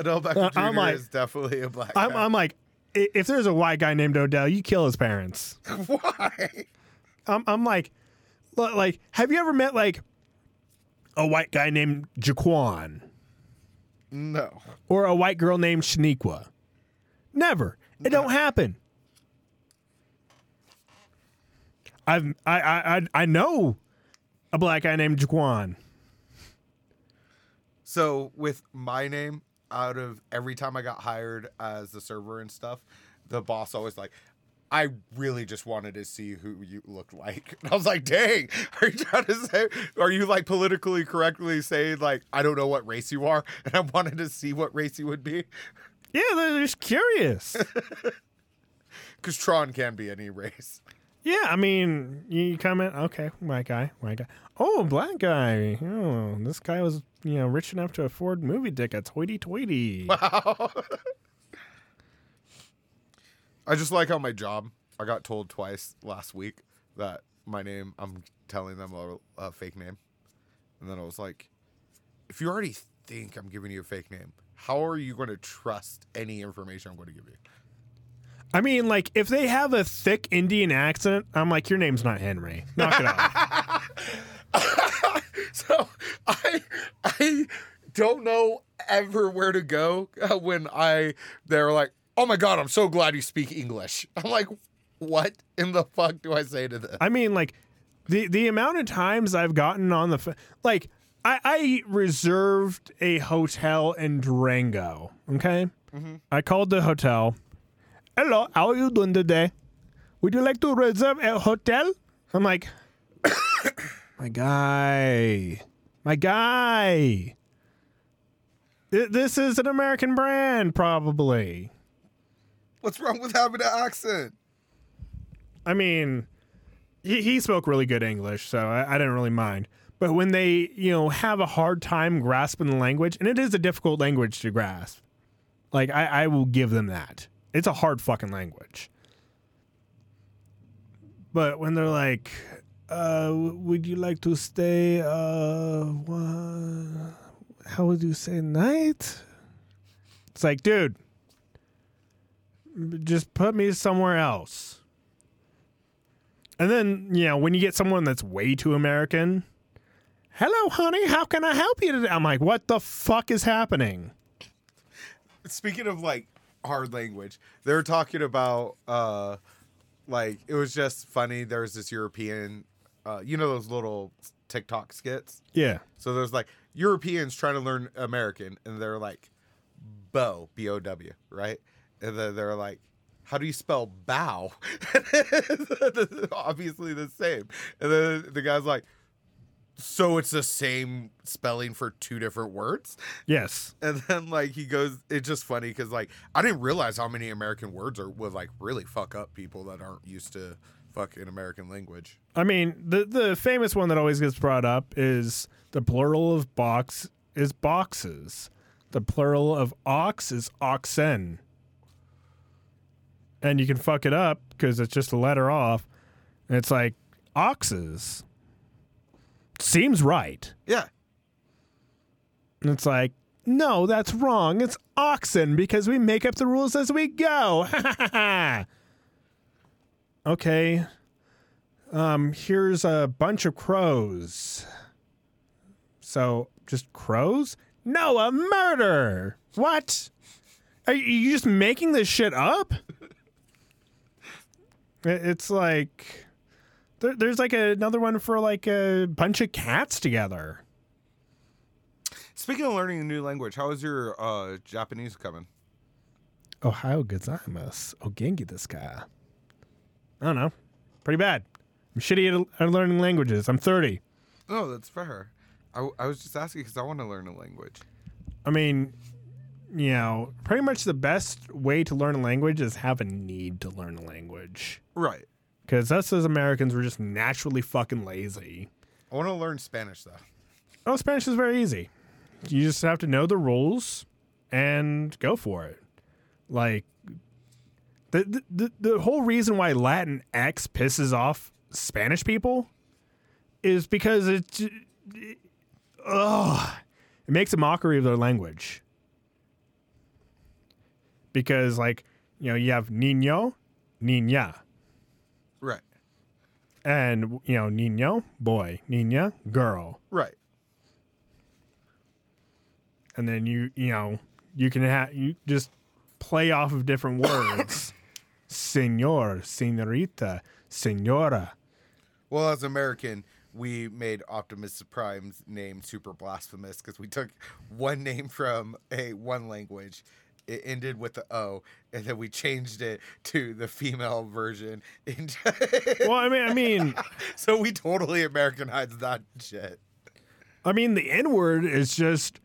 Odell Beckham Jr. I'm like- is definitely a black I'm, guy. I'm like, i- if there's a white guy named Odell, you kill his parents. Why? I'm, I'm like, li- like, have you ever met like a white guy named Jaquan No. or a white girl named Shaniqua? Never. It don't happen. I've I I I, I know a black guy named Jaquan. So with my name, out of every time I got hired as the server and stuff, the boss always like, I really just wanted to see who you looked like. And I was like, dang, are you trying to say, are you like politically correctly saying like, I don't know what race you are, and I wanted to see what race you would be, Yeah, they're just curious. because Tron can be any race. Yeah, I mean, you come in, okay, white guy, white guy. Oh, black guy. Oh, this guy was, you know, rich enough to afford movie tickets. Hoity toity. Wow. I just like how my job. I got told twice last week that my name. I'm telling them a, a fake name, and then I was like, "If you already think I'm giving you a fake name, how are you going to trust any information I'm going to give you?" I mean, like, if they have a thick Indian accent, I'm like, your name's not Henry. Knock it off. so I I don't know ever where to go uh, when I they're like, "Oh my god, I'm so glad you speak English." I'm like, "What in the fuck do I say to this?" I mean, like, the the amount of times I've gotten on the, like, I, I reserved a hotel in Durango. Okay, I called the hotel. Hello, how are you doing today? Would you like to reserve a hotel? I'm like, my guy, my guy. This is an American brand, probably. What's wrong with having an accent? I mean, he, he spoke really good English, so I, I didn't really mind. But when they, you know, have a hard time grasping the language, and it is a difficult language to grasp, like I, I will give them that. It's a hard fucking language. But when they're like, uh, would you like to stay, uh, how would you say, night? It's like, dude, just put me somewhere else. And then, you know, when you get someone that's way too American, hello, honey, how can I help you today? I'm like, what the fuck is happening? Speaking of like hard language, they were talking about uh like it was just funny. There was this European, uh, you know those little TikTok skits. Yeah. So there's like Europeans trying to learn American, and they're like, bow, B O W, right? And then they're like, how do you spell bow? Obviously the same. And then the guy's like, so it's the same spelling for two different words? Yes. And then like he goes, it's just funny because like I didn't realize how many American words are would like really fuck up people that aren't used to fucking American language. I mean, the the famous one that always gets brought up is the plural of box is boxes. The plural of ox is oxen. And you can fuck it up because it's just a letter off. And it's like oxes. Seems right. Yeah. And it's like, no, that's wrong. It's oxen because we make up the rules as we go. okay. Um, here's a bunch of crows. So, just crows? No, a murder. What? Are you- you just making this shit up? It's like there, there's like another one for like a bunch of cats together. Speaking of learning a new language, how is your uh, Japanese coming? Ohayo gozaimasu. O genki desu ka? I don't know. Pretty bad. I'm shitty at, at learning languages. I'm 30. No, that's fair. I was just asking because I want to learn a language. I mean, you know, pretty much the best way to learn a language is have a need to learn a language. Right. Because us as Americans, we're just naturally fucking lazy. I want to learn Spanish though. Oh, Spanish is very easy. You just have to know the rules and go for it. Like the the the, whole reason why Latin X pisses off Spanish people is because it, it ugh, it makes a mockery of their language. Because like, you know, you have niño, niña, Right. and you know, niño, boy, niña, girl. Right. and then you you know you can have you just play off of different words senor senorita senora Well, as American, we made Optimus Prime's name super blasphemous because we took one name from a one language. It ended with the O, and then we changed it to the female version. well i mean i mean so we totally Americanized that shit. i mean the n word is just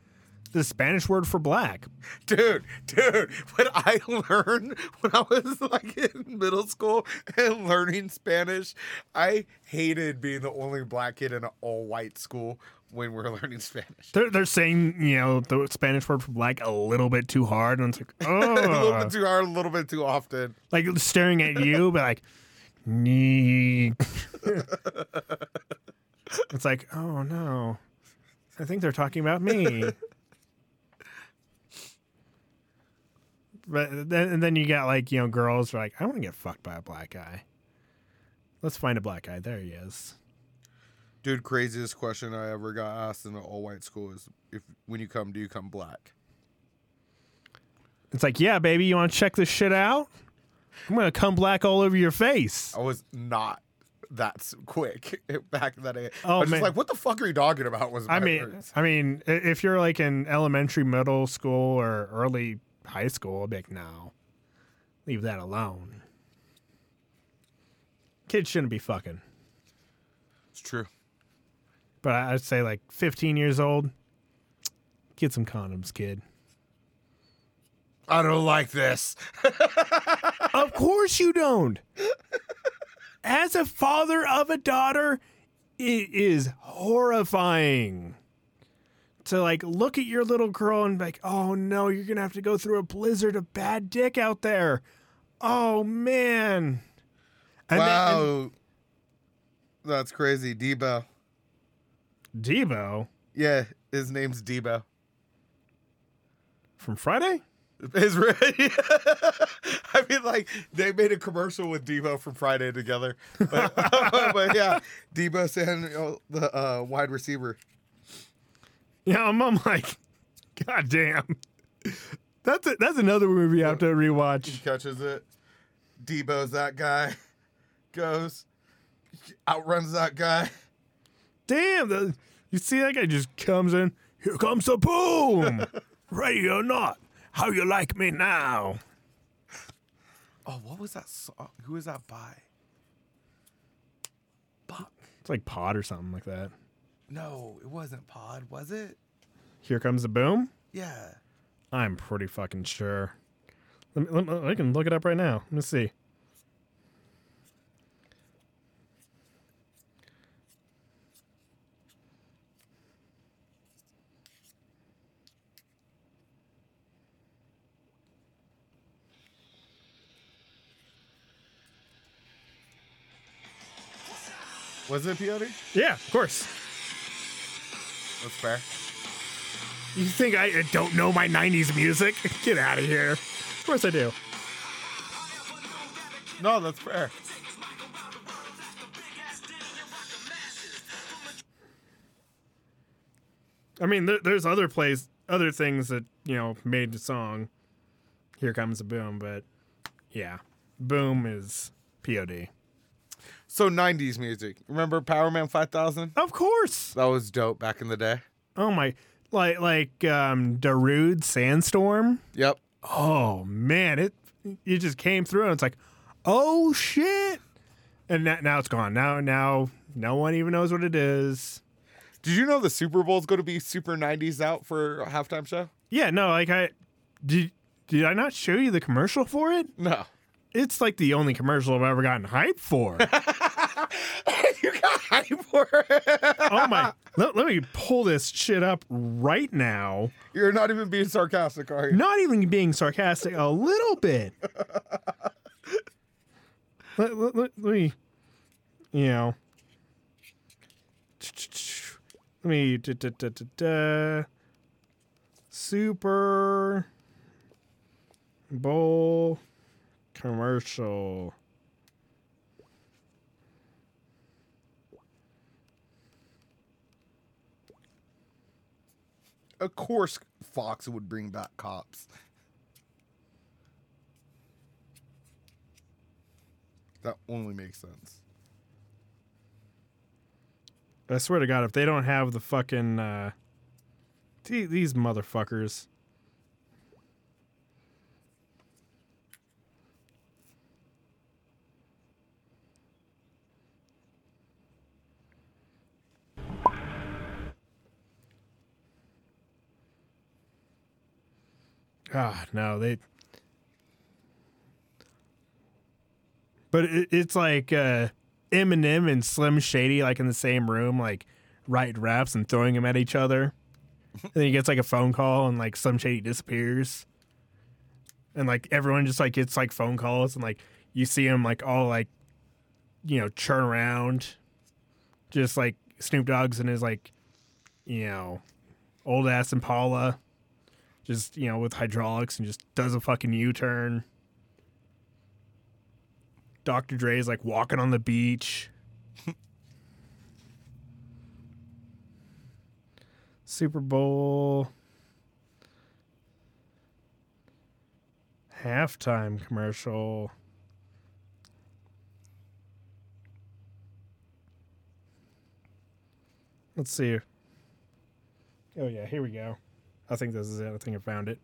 the spanish word for black Dude, dude, when I learned when I was like in middle school and learning Spanish, I hated being the only black kid in an all white school when we are learning Spanish. they're, they're saying you know the spanish word for black a little bit too hard and it's like a little oh bit too hard, a little bit too often. like staring at you but like nee. it's like oh no i think they're talking about me but then and then you got like you know girls are like i want to get fucked by a black guy let's find a black guy there he is Dude, craziest question I ever got asked in an all white school is if when you come, do you come black? it's like yeah baby you want to check this shit out i'm gonna come black all over your face I was not that quick back in that day. Oh, I was man. just like, what the fuck are you talking about? Was I mean, words. I mean, if you're like in elementary, middle school, or early high school, I'd be like, no, leave that alone. Kids shouldn't be fucking. it's true. But I'd say like 15 years old, get some condoms, kid. I don't like this. of course you don't. As a father of a daughter, it is horrifying to like look at your little girl and be like, oh no, you're gonna have to go through a blizzard of bad dick out there. Oh man. And then- wow. and That's crazy. Deebo. Deebo Yeah, his name's Deebo. from Friday? His re- I mean, like they made a commercial with Deebo from Friday together, but, but yeah, Deebo Samuel, the uh, wide receiver. Yeah, I'm, I'm like, God damn. That's a, that's another movie I have to rewatch. He catches it. Deebo's that guy. Goes, outruns that guy. Damn, the, you see that guy just comes in. Here comes the boom. Ready or not? How you like me now? Oh, what was that song? Uh, who was that by? Fuck. It's like Pod or something like that. No, it wasn't Pod, was it? Here comes the boom. Yeah. I'm pretty fucking sure. Let me, let me- I can look it up right now. Let me see. Was it POD? Yeah, of course. That's fair. You think I don't know my 90s music? Get out of here. Of course I do. No, that's fair. I mean, there, there's other plays, other things that you know, made the song Here Comes the Boom, but yeah. Boom is POD. So 90s music. Remember Power Man 5000? Of course. That was dope back in the day. Oh my like like um Darude Sandstorm. Yep. Oh man, it it just came through and it's like, "Oh shit." And now, now it's gone. Now now no one even knows what it is. Did you know the Super Bowl is going to be super 90s out for a halftime show? Yeah, no, like I did did I not show you the commercial for it? No. It's like the only commercial I've ever gotten hype for. you got hype for it. oh my! Let, let me pull this shit up right now. You're not even being sarcastic, are you? Not even being sarcastic, a little bit. let, let, let, let me, you know, let me da, da, da, da, da. Super Bowl commercial. Of course, Fox would bring back cops. That only makes sense. I swear to God, if they don't have the fucking uh, th- these motherfuckers. Ah, no, they. But it, it's like uh, Eminem and Slim Shady like in the same room, like writing raps and throwing them at each other. and then he gets like a phone call and like Slim Shady disappears. And like everyone just like gets like phone calls and like you see him like all like you know churn around, just like Snoop Dogg's in his like you know old ass Impala, just you know with hydraulics and just does a fucking U turn. Dr. Dre's like walking on the beach. Super Bowl halftime commercial. Let's see. Oh yeah, here we go. I think this is it. I think I found it.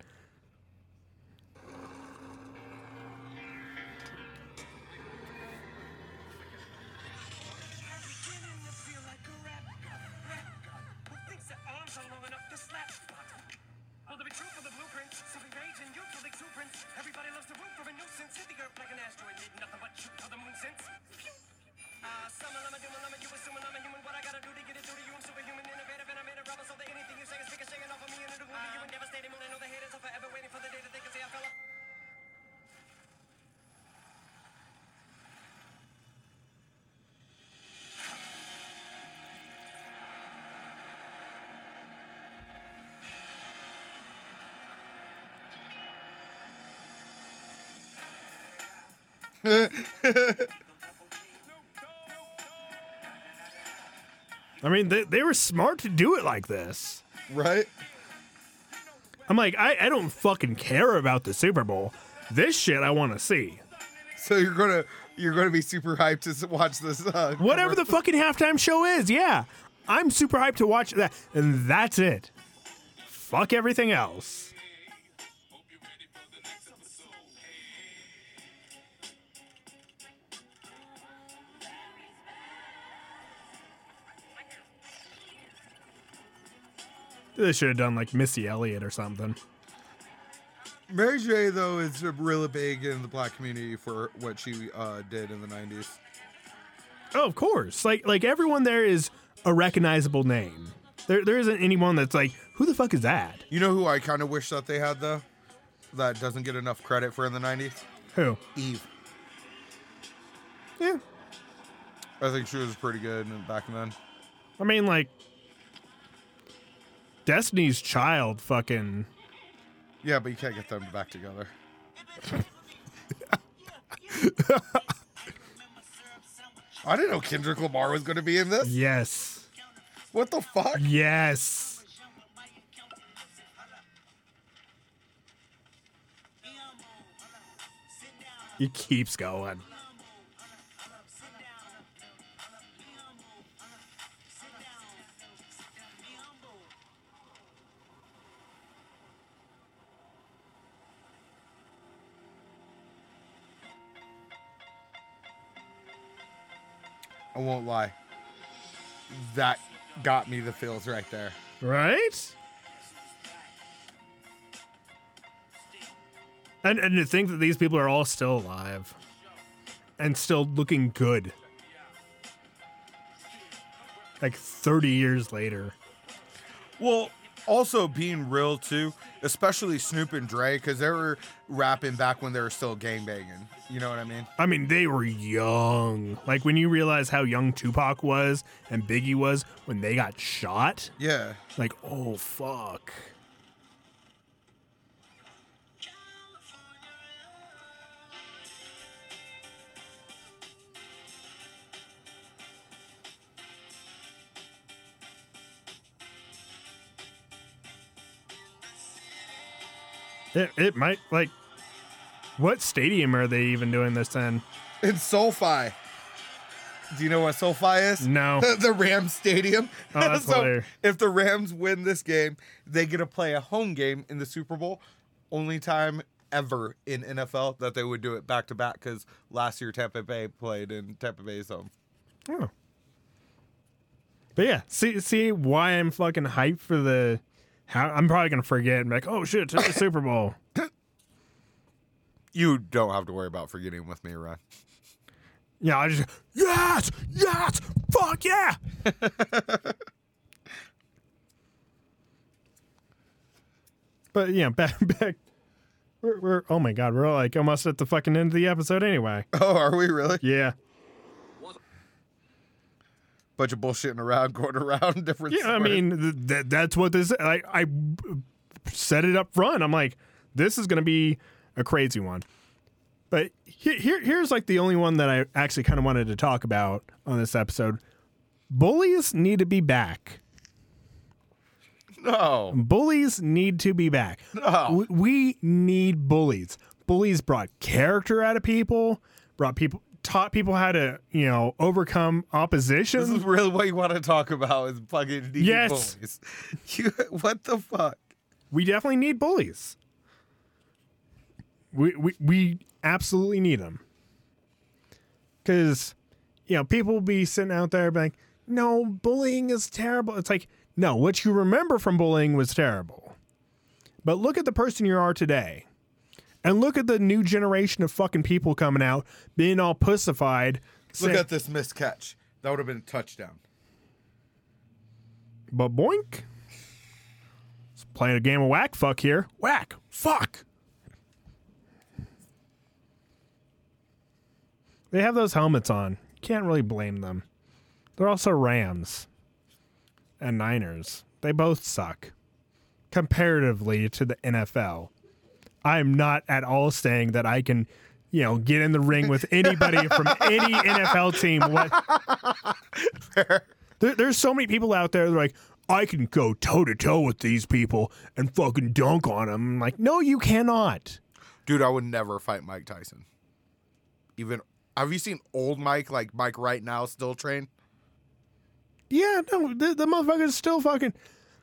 I mean, they, they were smart to do it like this. Right? I'm like, I, I don't fucking care about the Super Bowl. This shit I want to see. So you're gonna you're gonna be super hyped to watch this. Uh, Whatever the fucking halftime show is, yeah. I'm super hyped to watch that. And that's it. Fuck everything else. They should have done like Missy Elliott or something. Mary J though is really big in the black community for what she uh, did in the '90s. Oh, of course. Like like everyone there is a recognizable name. There there isn't anyone that's like, who the fuck is that? You know who I kind of wish that they had though, that doesn't get enough credit for in the '90s. Who? Eve. Yeah. I think she was pretty good back then. I mean, like, Destiny's Child fucking. Yeah, but you can't get them back together. I didn't know Kendrick Lamar was going to be in this. Yes. What the fuck? Yes. He keeps going. I won't lie. That got me the feels right there. Right? And and to think that these people are all still alive and still looking good. Like 30 years later. Well, also being real too, especially Snoop and Dre, because they were rapping back when they were still gangbanging. You know what I mean? I mean, they were young. Like when you realize how young Tupac was and Biggie was when they got shot, Yeah. like, oh fuck. It, it might like what stadium are they even doing this in? In SoFi. Do you know what SoFi is? No. the Rams Stadium. Oh, that's hilarious. if the Rams win this game, they get to play a home game in the Super Bowl. Only time ever in NFL that they would do it back to back because last year Tampa Bay played in Tampa Bay's home. Oh. But yeah, see see why I'm fucking hyped for the how I'm probably gonna forget and be like, oh shit, it's the Super Bowl. You don't have to worry about forgetting with me, Ryan. Yeah, I just yes, yes, fuck yeah. but yeah, back back. We're, we're oh my god, we're like almost at the fucking end of the episode anyway. Oh, are we really? Yeah, Bunch of bullshitting around, going around different. yeah. I mean, th- that's what this. I I set it up front. I'm like, this is gonna be a crazy one. But here, here here's like the only one that I actually kind of wanted to talk about on this episode. Bullies need to be back. no, Bullies need to be back. No. We, we need bullies. Bullies brought character out of people, brought people taught people how to, you know, overcome opposition. this is really what you want to talk about is fucking need Yes. bullies. You, what the fuck? we definitely need bullies. We we we absolutely need them. Cuz you know, people will be sitting out there being like, "No, bullying is terrible." It's like, "No, what you remember from bullying was terrible." But look at the person you are today. And look at the new generation of fucking people coming out being all pussified. Look saying- at this missed catch. That would have been a touchdown. But boink. It's playing a game of whack fuck here. Whack. Fuck. They have those helmets on. Can't really blame them. They're also Rams and Niners. They both suck comparatively to the NFL. I'm not at all saying that I can, you know, get in the ring with anybody from any NFL team. What there, there's so many people out there that are like, I can go toe to toe with these people and fucking dunk on them. I'm like, no, you cannot. Dude, I would never fight Mike Tyson. Even have you seen old Mike, like Mike right now, still train? Yeah, no, the, the motherfucker's still fucking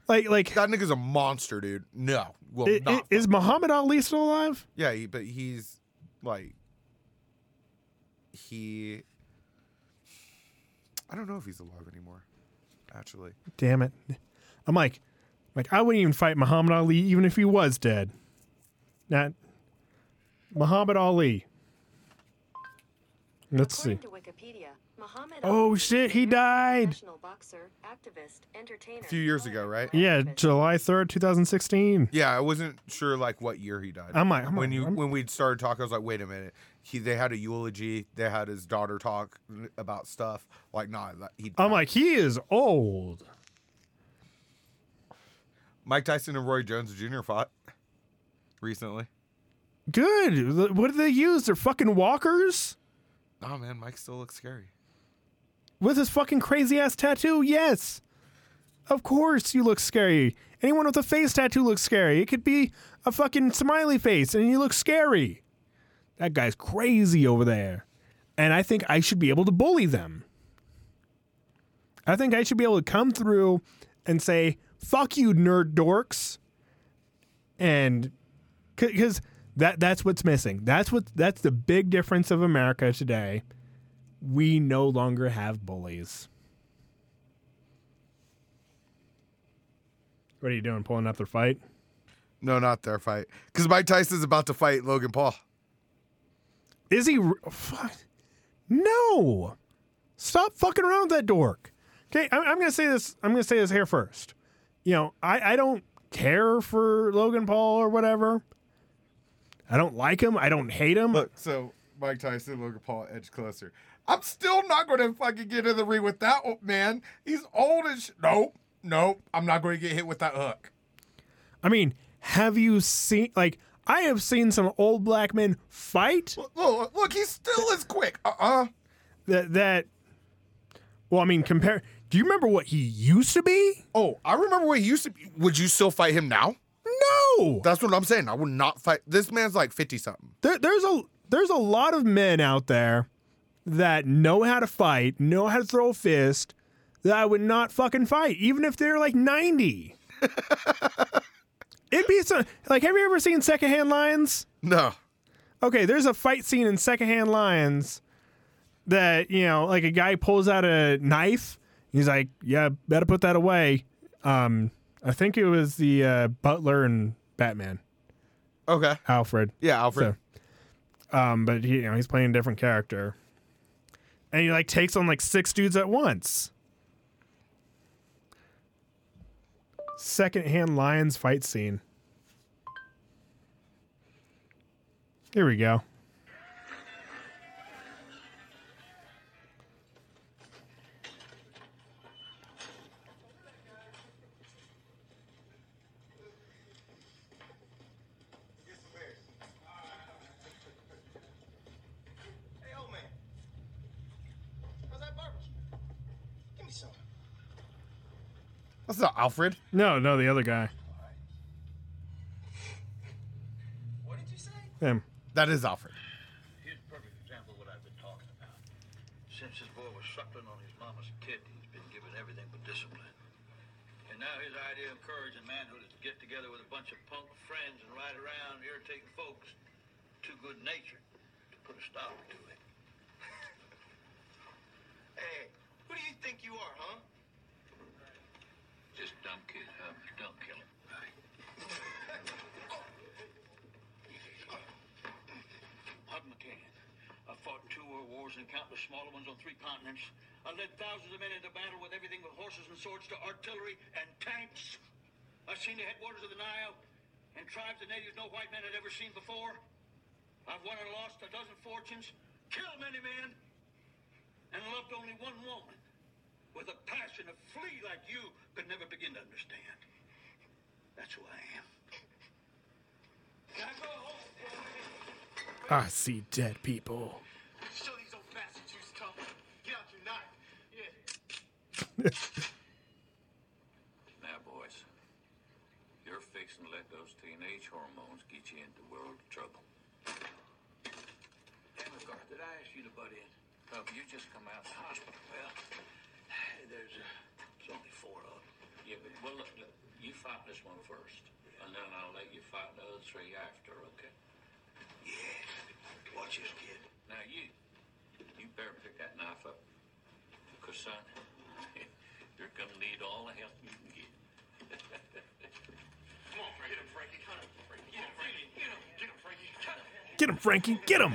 like like. That nigga's a monster, dude. No, will i- i- not. is Muhammad Ali still alive? yeah, he, but he's like he. I don't know if he's alive anymore. Actually, Damn it! I'm like, like I wouldn't even fight Muhammad Ali even if he was dead. Not Muhammad Ali. Let's see. According to Wikipedia, Muhammad Oh, Ali shit, he died. Boxer, activist, entertainer. a few years ago, right? Yeah, activist. July third, two thousand sixteen. Yeah, I wasn't sure like what year he died. I'm like- I'm when like- you I'm- when we started talking, I was like, wait a minute. He they had a eulogy. They had his daughter talk about stuff. Like, nah, that- he. I'm like, he is old. Mike Tyson and Roy Jones Jr. fought recently. Good. What do they use? They're fucking walkers Oh man, Mike still looks scary. With his fucking crazy ass tattoo. Yes, of course you look scary. Anyone with a face tattoo looks scary. It could be a fucking smiley face, and you look scary. that guy's crazy over there. And I think I should be able to bully them. I think I should be able to come through and say, fuck you, nerd dorks. And because that that's what's missing. That's what that's the big difference of America today. We no longer have bullies. What are you doing? Pulling up their fight? No, not their fight. Because Mike Tyson's about to fight Logan Paul. Is he? r- oh, Fuck. No. Stop fucking around with that dork. Okay, I'm, I'm gonna say this. I'm gonna say this here first. You know, I I don't care for Logan Paul or whatever. I don't like him. I don't hate him. Look, so Mike Tyson, Logan Paul, edge closer. I'm still not going to fucking get in the ring with that man. He's old as sh- nope, nope. I'm not going to get hit with that hook. I mean, have you seen like I have seen some old black men fight Look, look, look he still as quick. Uh uh that that well, I mean, compare do you remember what he used to be? Oh, I remember what he used to be. Would you still fight him now? No. That's what I'm saying. I would not fight. This man's like 50 something. There, there's a there's a lot of men out there that know how to fight, know how to throw a fist that I would not fucking fight, even if they're like 90. It'd be so, like, have you ever seen Secondhand Lions? No. Okay, there's a fight scene in Secondhand Lions that, you know, like a guy pulls out a knife. He's like, yeah, better put that away. Um, I think it was the uh, Butler and Batman, Okay. Alfred. Yeah, Alfred. So, um, but he, you know, he's playing a different character, and he like takes on like six dudes at once. Secondhand Lions fight scene. Here we go. Alfred. No, no, the other guy. What did you say? Him. That is Alfred. Here's a perfect example of what I've been talking about. Since this boy was suckling on his mama's kid, he's been given everything but discipline. And now his idea of courage and manhood is to get together with a bunch of punk friends and ride around irritating folks. Too good natured to put a stop to it. Hey, who do you think you are, huh? Just dumb kid, huh? Don't kill him. Hub McCann. I fought in two world wars and countless smaller ones on three continents. I led thousands of men into battle with everything from horses and swords to artillery and tanks. I've seen the headwaters of the Nile and tribes of natives no white man had ever seen before. I've won and lost a dozen fortunes, killed many men, and loved only one woman with a passion a flea like you could never begin to understand. That's who I am. Now go home. I see dead people. Show these old bastards who's tough. Get out your knife. Yeah. Now, boys, you're fixing to let those teenage hormones get you into world trouble. Hey, McCann, did I ask you to butt in? Oh, you just come out of the hospital. Well, there's, uh, there's only four of them. Yeah, but, well, look, look, you fight this one first, and then I'll let you fight the other three after, okay? Yeah. Watch this, kid. Now, you, you better pick that knife up. Because, son, you're going to need all the help you can get. Come on, Frankie. Get him, Frankie. Cut him. Frankie. Get him, Frankie. Get him. Get him, Frankie. Get him,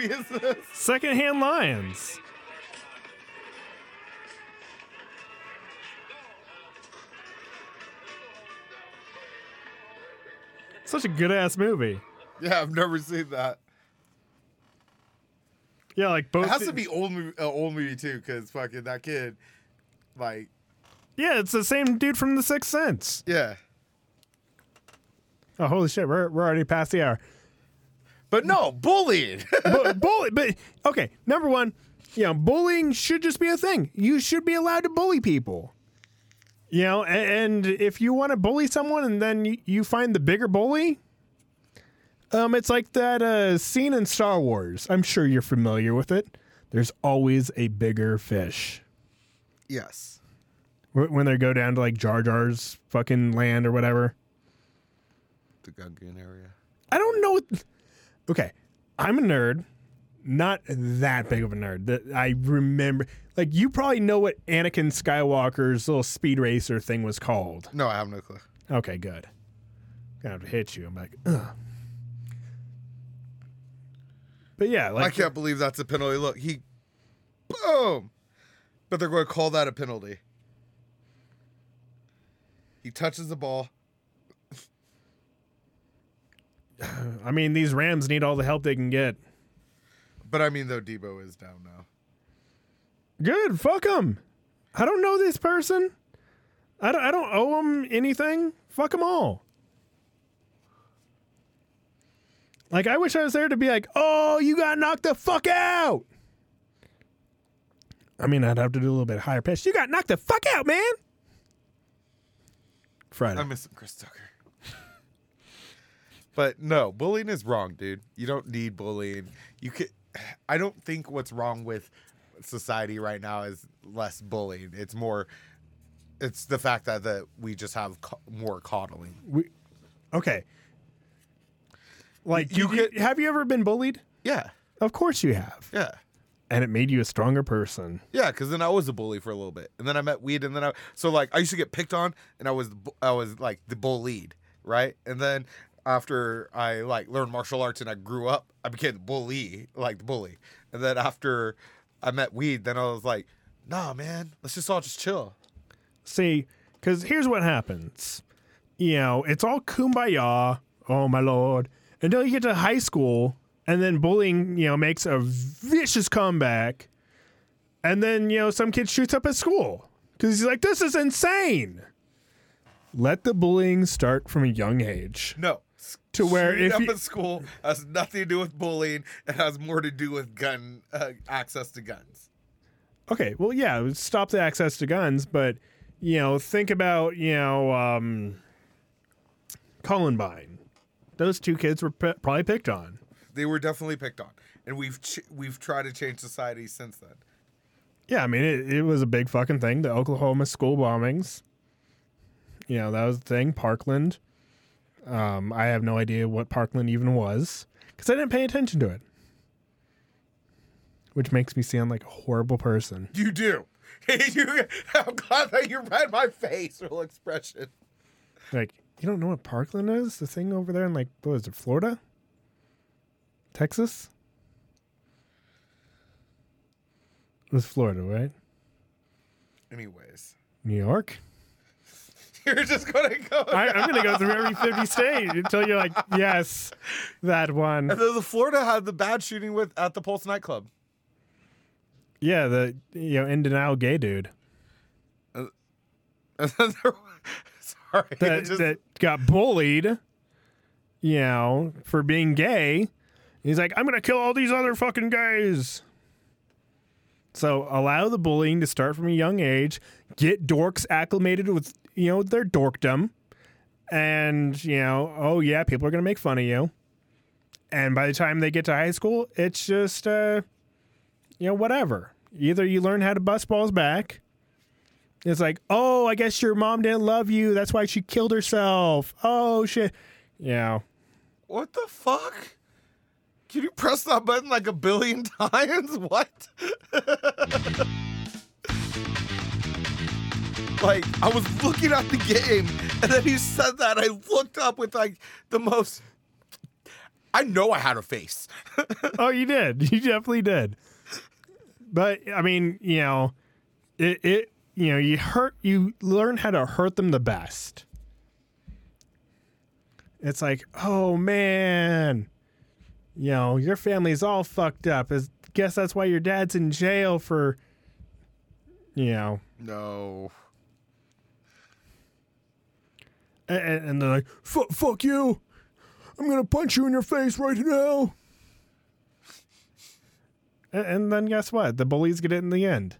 movie is this? Secondhand Lions. Such a good ass movie. Yeah, I've never seen that. Yeah, like both. It has to be old movie, uh, old movie too, because fucking that kid, like, Yeah, it's the same dude from The Sixth Sense. yeah. Oh, holy shit, we're, we're already past the hour. But no, bullying. but bully, but okay. Number one, you know, bullying should just be a thing. You should be allowed to bully people. You know, a- and, if you want to bully someone and then you, you find the bigger bully, um, it's like that uh, scene in Star Wars. I'm sure you're familiar with it. There's always a bigger fish yes. When they go down to like Jar Jar's fucking land or whatever. The Gungan area. I don't know. Okay, I'm a nerd, not that big of a nerd. That I remember, like you probably know what Anakin Skywalker's little speed racer thing was called. No, I have no clue. Okay, good. Gonna have to hit you. I'm like, ugh. But yeah, like I can't believe that's a penalty. Look, he, boom. But they're going to call that a penalty. He touches the ball. I mean, these Rams need all the help they can get. But I mean, though, Deebo is down now. Good, fuck them. I don't know this person. I don't, I don't owe them anything. Fuck them all. Like, I wish I was there to be like, oh, you got knocked the fuck out. I mean, I'd have to do a little bit higher pitch. You got knocked the fuck out, man. Friday. I'm him, Chris Tucker. But no, bullying is wrong, dude. You don't need bullying. You could. I don't think what's wrong with society right now is less bullying. It's more. It's the fact that that we just have ca- more coddling. we, okay. Like, You you, could- have you ever been bullied? Yeah, Of course you have. yeah. And it made you a stronger person. Yeah, because then I was a bully for a little bit, and then I met weed, and then I so like I used to get picked on, and I was I was like the bullied, right? And then after I like learned martial arts and I grew up, I became the bully, like the bully. And then after I met weed, then I was like, Nah, man, let's just all just chill. See, because here's what happens. You know, it's all kumbaya. Oh my lord! Until you get to high school, and then bullying, you know, makes a vicious comeback, and then you know some kid shoots up at school because he's like, "This is insane." Let the bullying start from a young age. No. To where if up you- at school has nothing to do with bullying. It has more to do with gun uh, access to guns. Okay, well, yeah, stop the access to guns, but you know, think about you know, um, Columbine. Those two kids were p- probably picked on. They were definitely picked on, and we've ch- we've tried to change society since then. Yeah, I mean, it, it was a big fucking thing. The Oklahoma school bombings. You know, that was the thing. Parkland. Um, I have no idea what Parkland even was because I didn't pay attention to it. Which makes me sound like a horrible person. You do. you, I'm glad that you read my facial expression. Like, you don't know what Parkland is? The thing over there in, like, what is it, Florida? Texas? It was Florida, right? Anyways, New York? you're just gonna go. I, I'm going to go through every 50 state until you're like, yes, that one. and then the Florida had the bad shooting with at the Pulse nightclub. Yeah, the, you know, in denial gay dude there, sorry, that, just- that got bullied, you know, for being gay. He's like, I'm to kill all these other fucking guys. So allow the bullying to start from a young age. Get dorks acclimated with, you know, their dorkdom. And, you know, oh yeah, people are going to make fun of you. And by the time they get to high school, it's just, uh, you know, whatever. Either you learn how to bust balls back It's like, oh, I guess your mom didn't love you. That's why she killed herself. Oh shit. Yeah. What the fuck? Can you press that button like a billion times? What? like, I was looking at the game, and then he said that. I looked up with like the most. I know I had a face. oh, you did. You definitely did. But I mean, you know, it, it you know, you hurt you learn how to hurt them the best. It's like, oh man, you know, your family's all fucked up. Is guess that's why your dad's in jail for you know no. And, and they're like, fuck, fuck you. I'm gonna punch you in your face right now. And, and then guess what? The bullies get it in the end.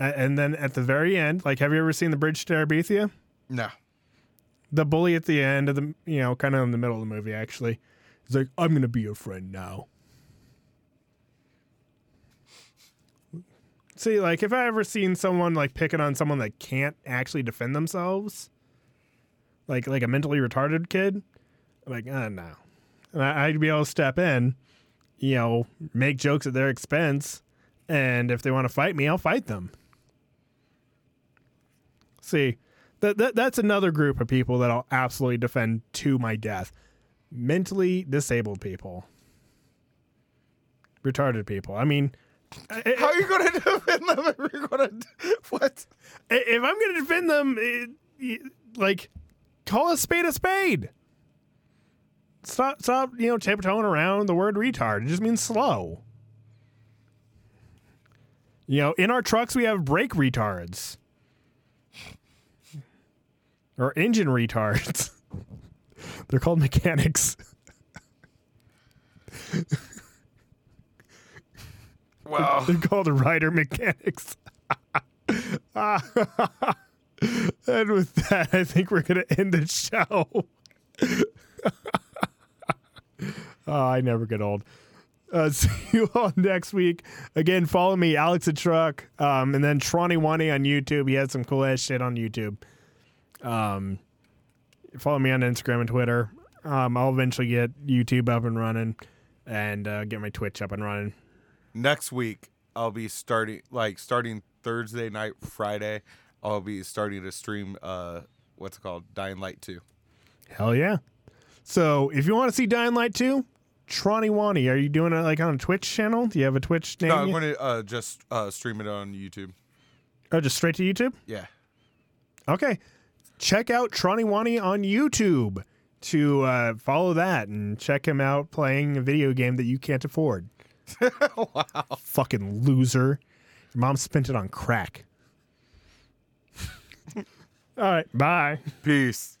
A- And then at the very end, like, have you ever seen the Bridge to Terabithia? No. The bully at the end of the, you know, kind of in the middle of the movie, actually, is like, I'm gonna be your friend now. See, like, if I ever seen someone like picking on someone that can't actually defend themselves, like like a mentally retarded kid, I'm like, uh, no. And I, I'd be able to step in, you know, make jokes at their expense, and if they want to fight me, I'll fight them. See, that, that that's another group of people that I'll absolutely defend to my death. Mentally disabled people, retarded people. I mean, How are you gonna defend them if you're gonna what? If I'm going to defend them, it- like, call a spade a spade. Stop, stop, you know, tiptoeing around the word retard. It just means slow. You know, in our trucks, we have brake retards or engine retards. They're called mechanics. Well, They're called rider mechanics. and with that, I think we're going to end the show. oh, I never get old. Uh, see you all next week. Again, follow me, Alex the Truck, um, and then Tronny on YouTube. He has some cool ass shit on YouTube. Um, follow me on Instagram and Twitter. Um, I'll eventually get YouTube up and running and uh, get my Twitch up and running. next week I'll be starting like starting Thursday night, Friday. I'll be starting to stream uh what's it called? Dying Light 2. Hell yeah. So if you want to see Dying Light 2, Tronny Wani, are you doing it like on a Twitch channel? Do you have a Twitch name? No, I'm yet? going to uh just uh stream it on YouTube. oh, just straight to YouTube? Yeah. Okay. Check out Tronny Wani on YouTube to uh, follow that and check him out playing a video game that you can't afford. wow. Fucking loser. Your mom spent it on crack. All right. Bye. Peace.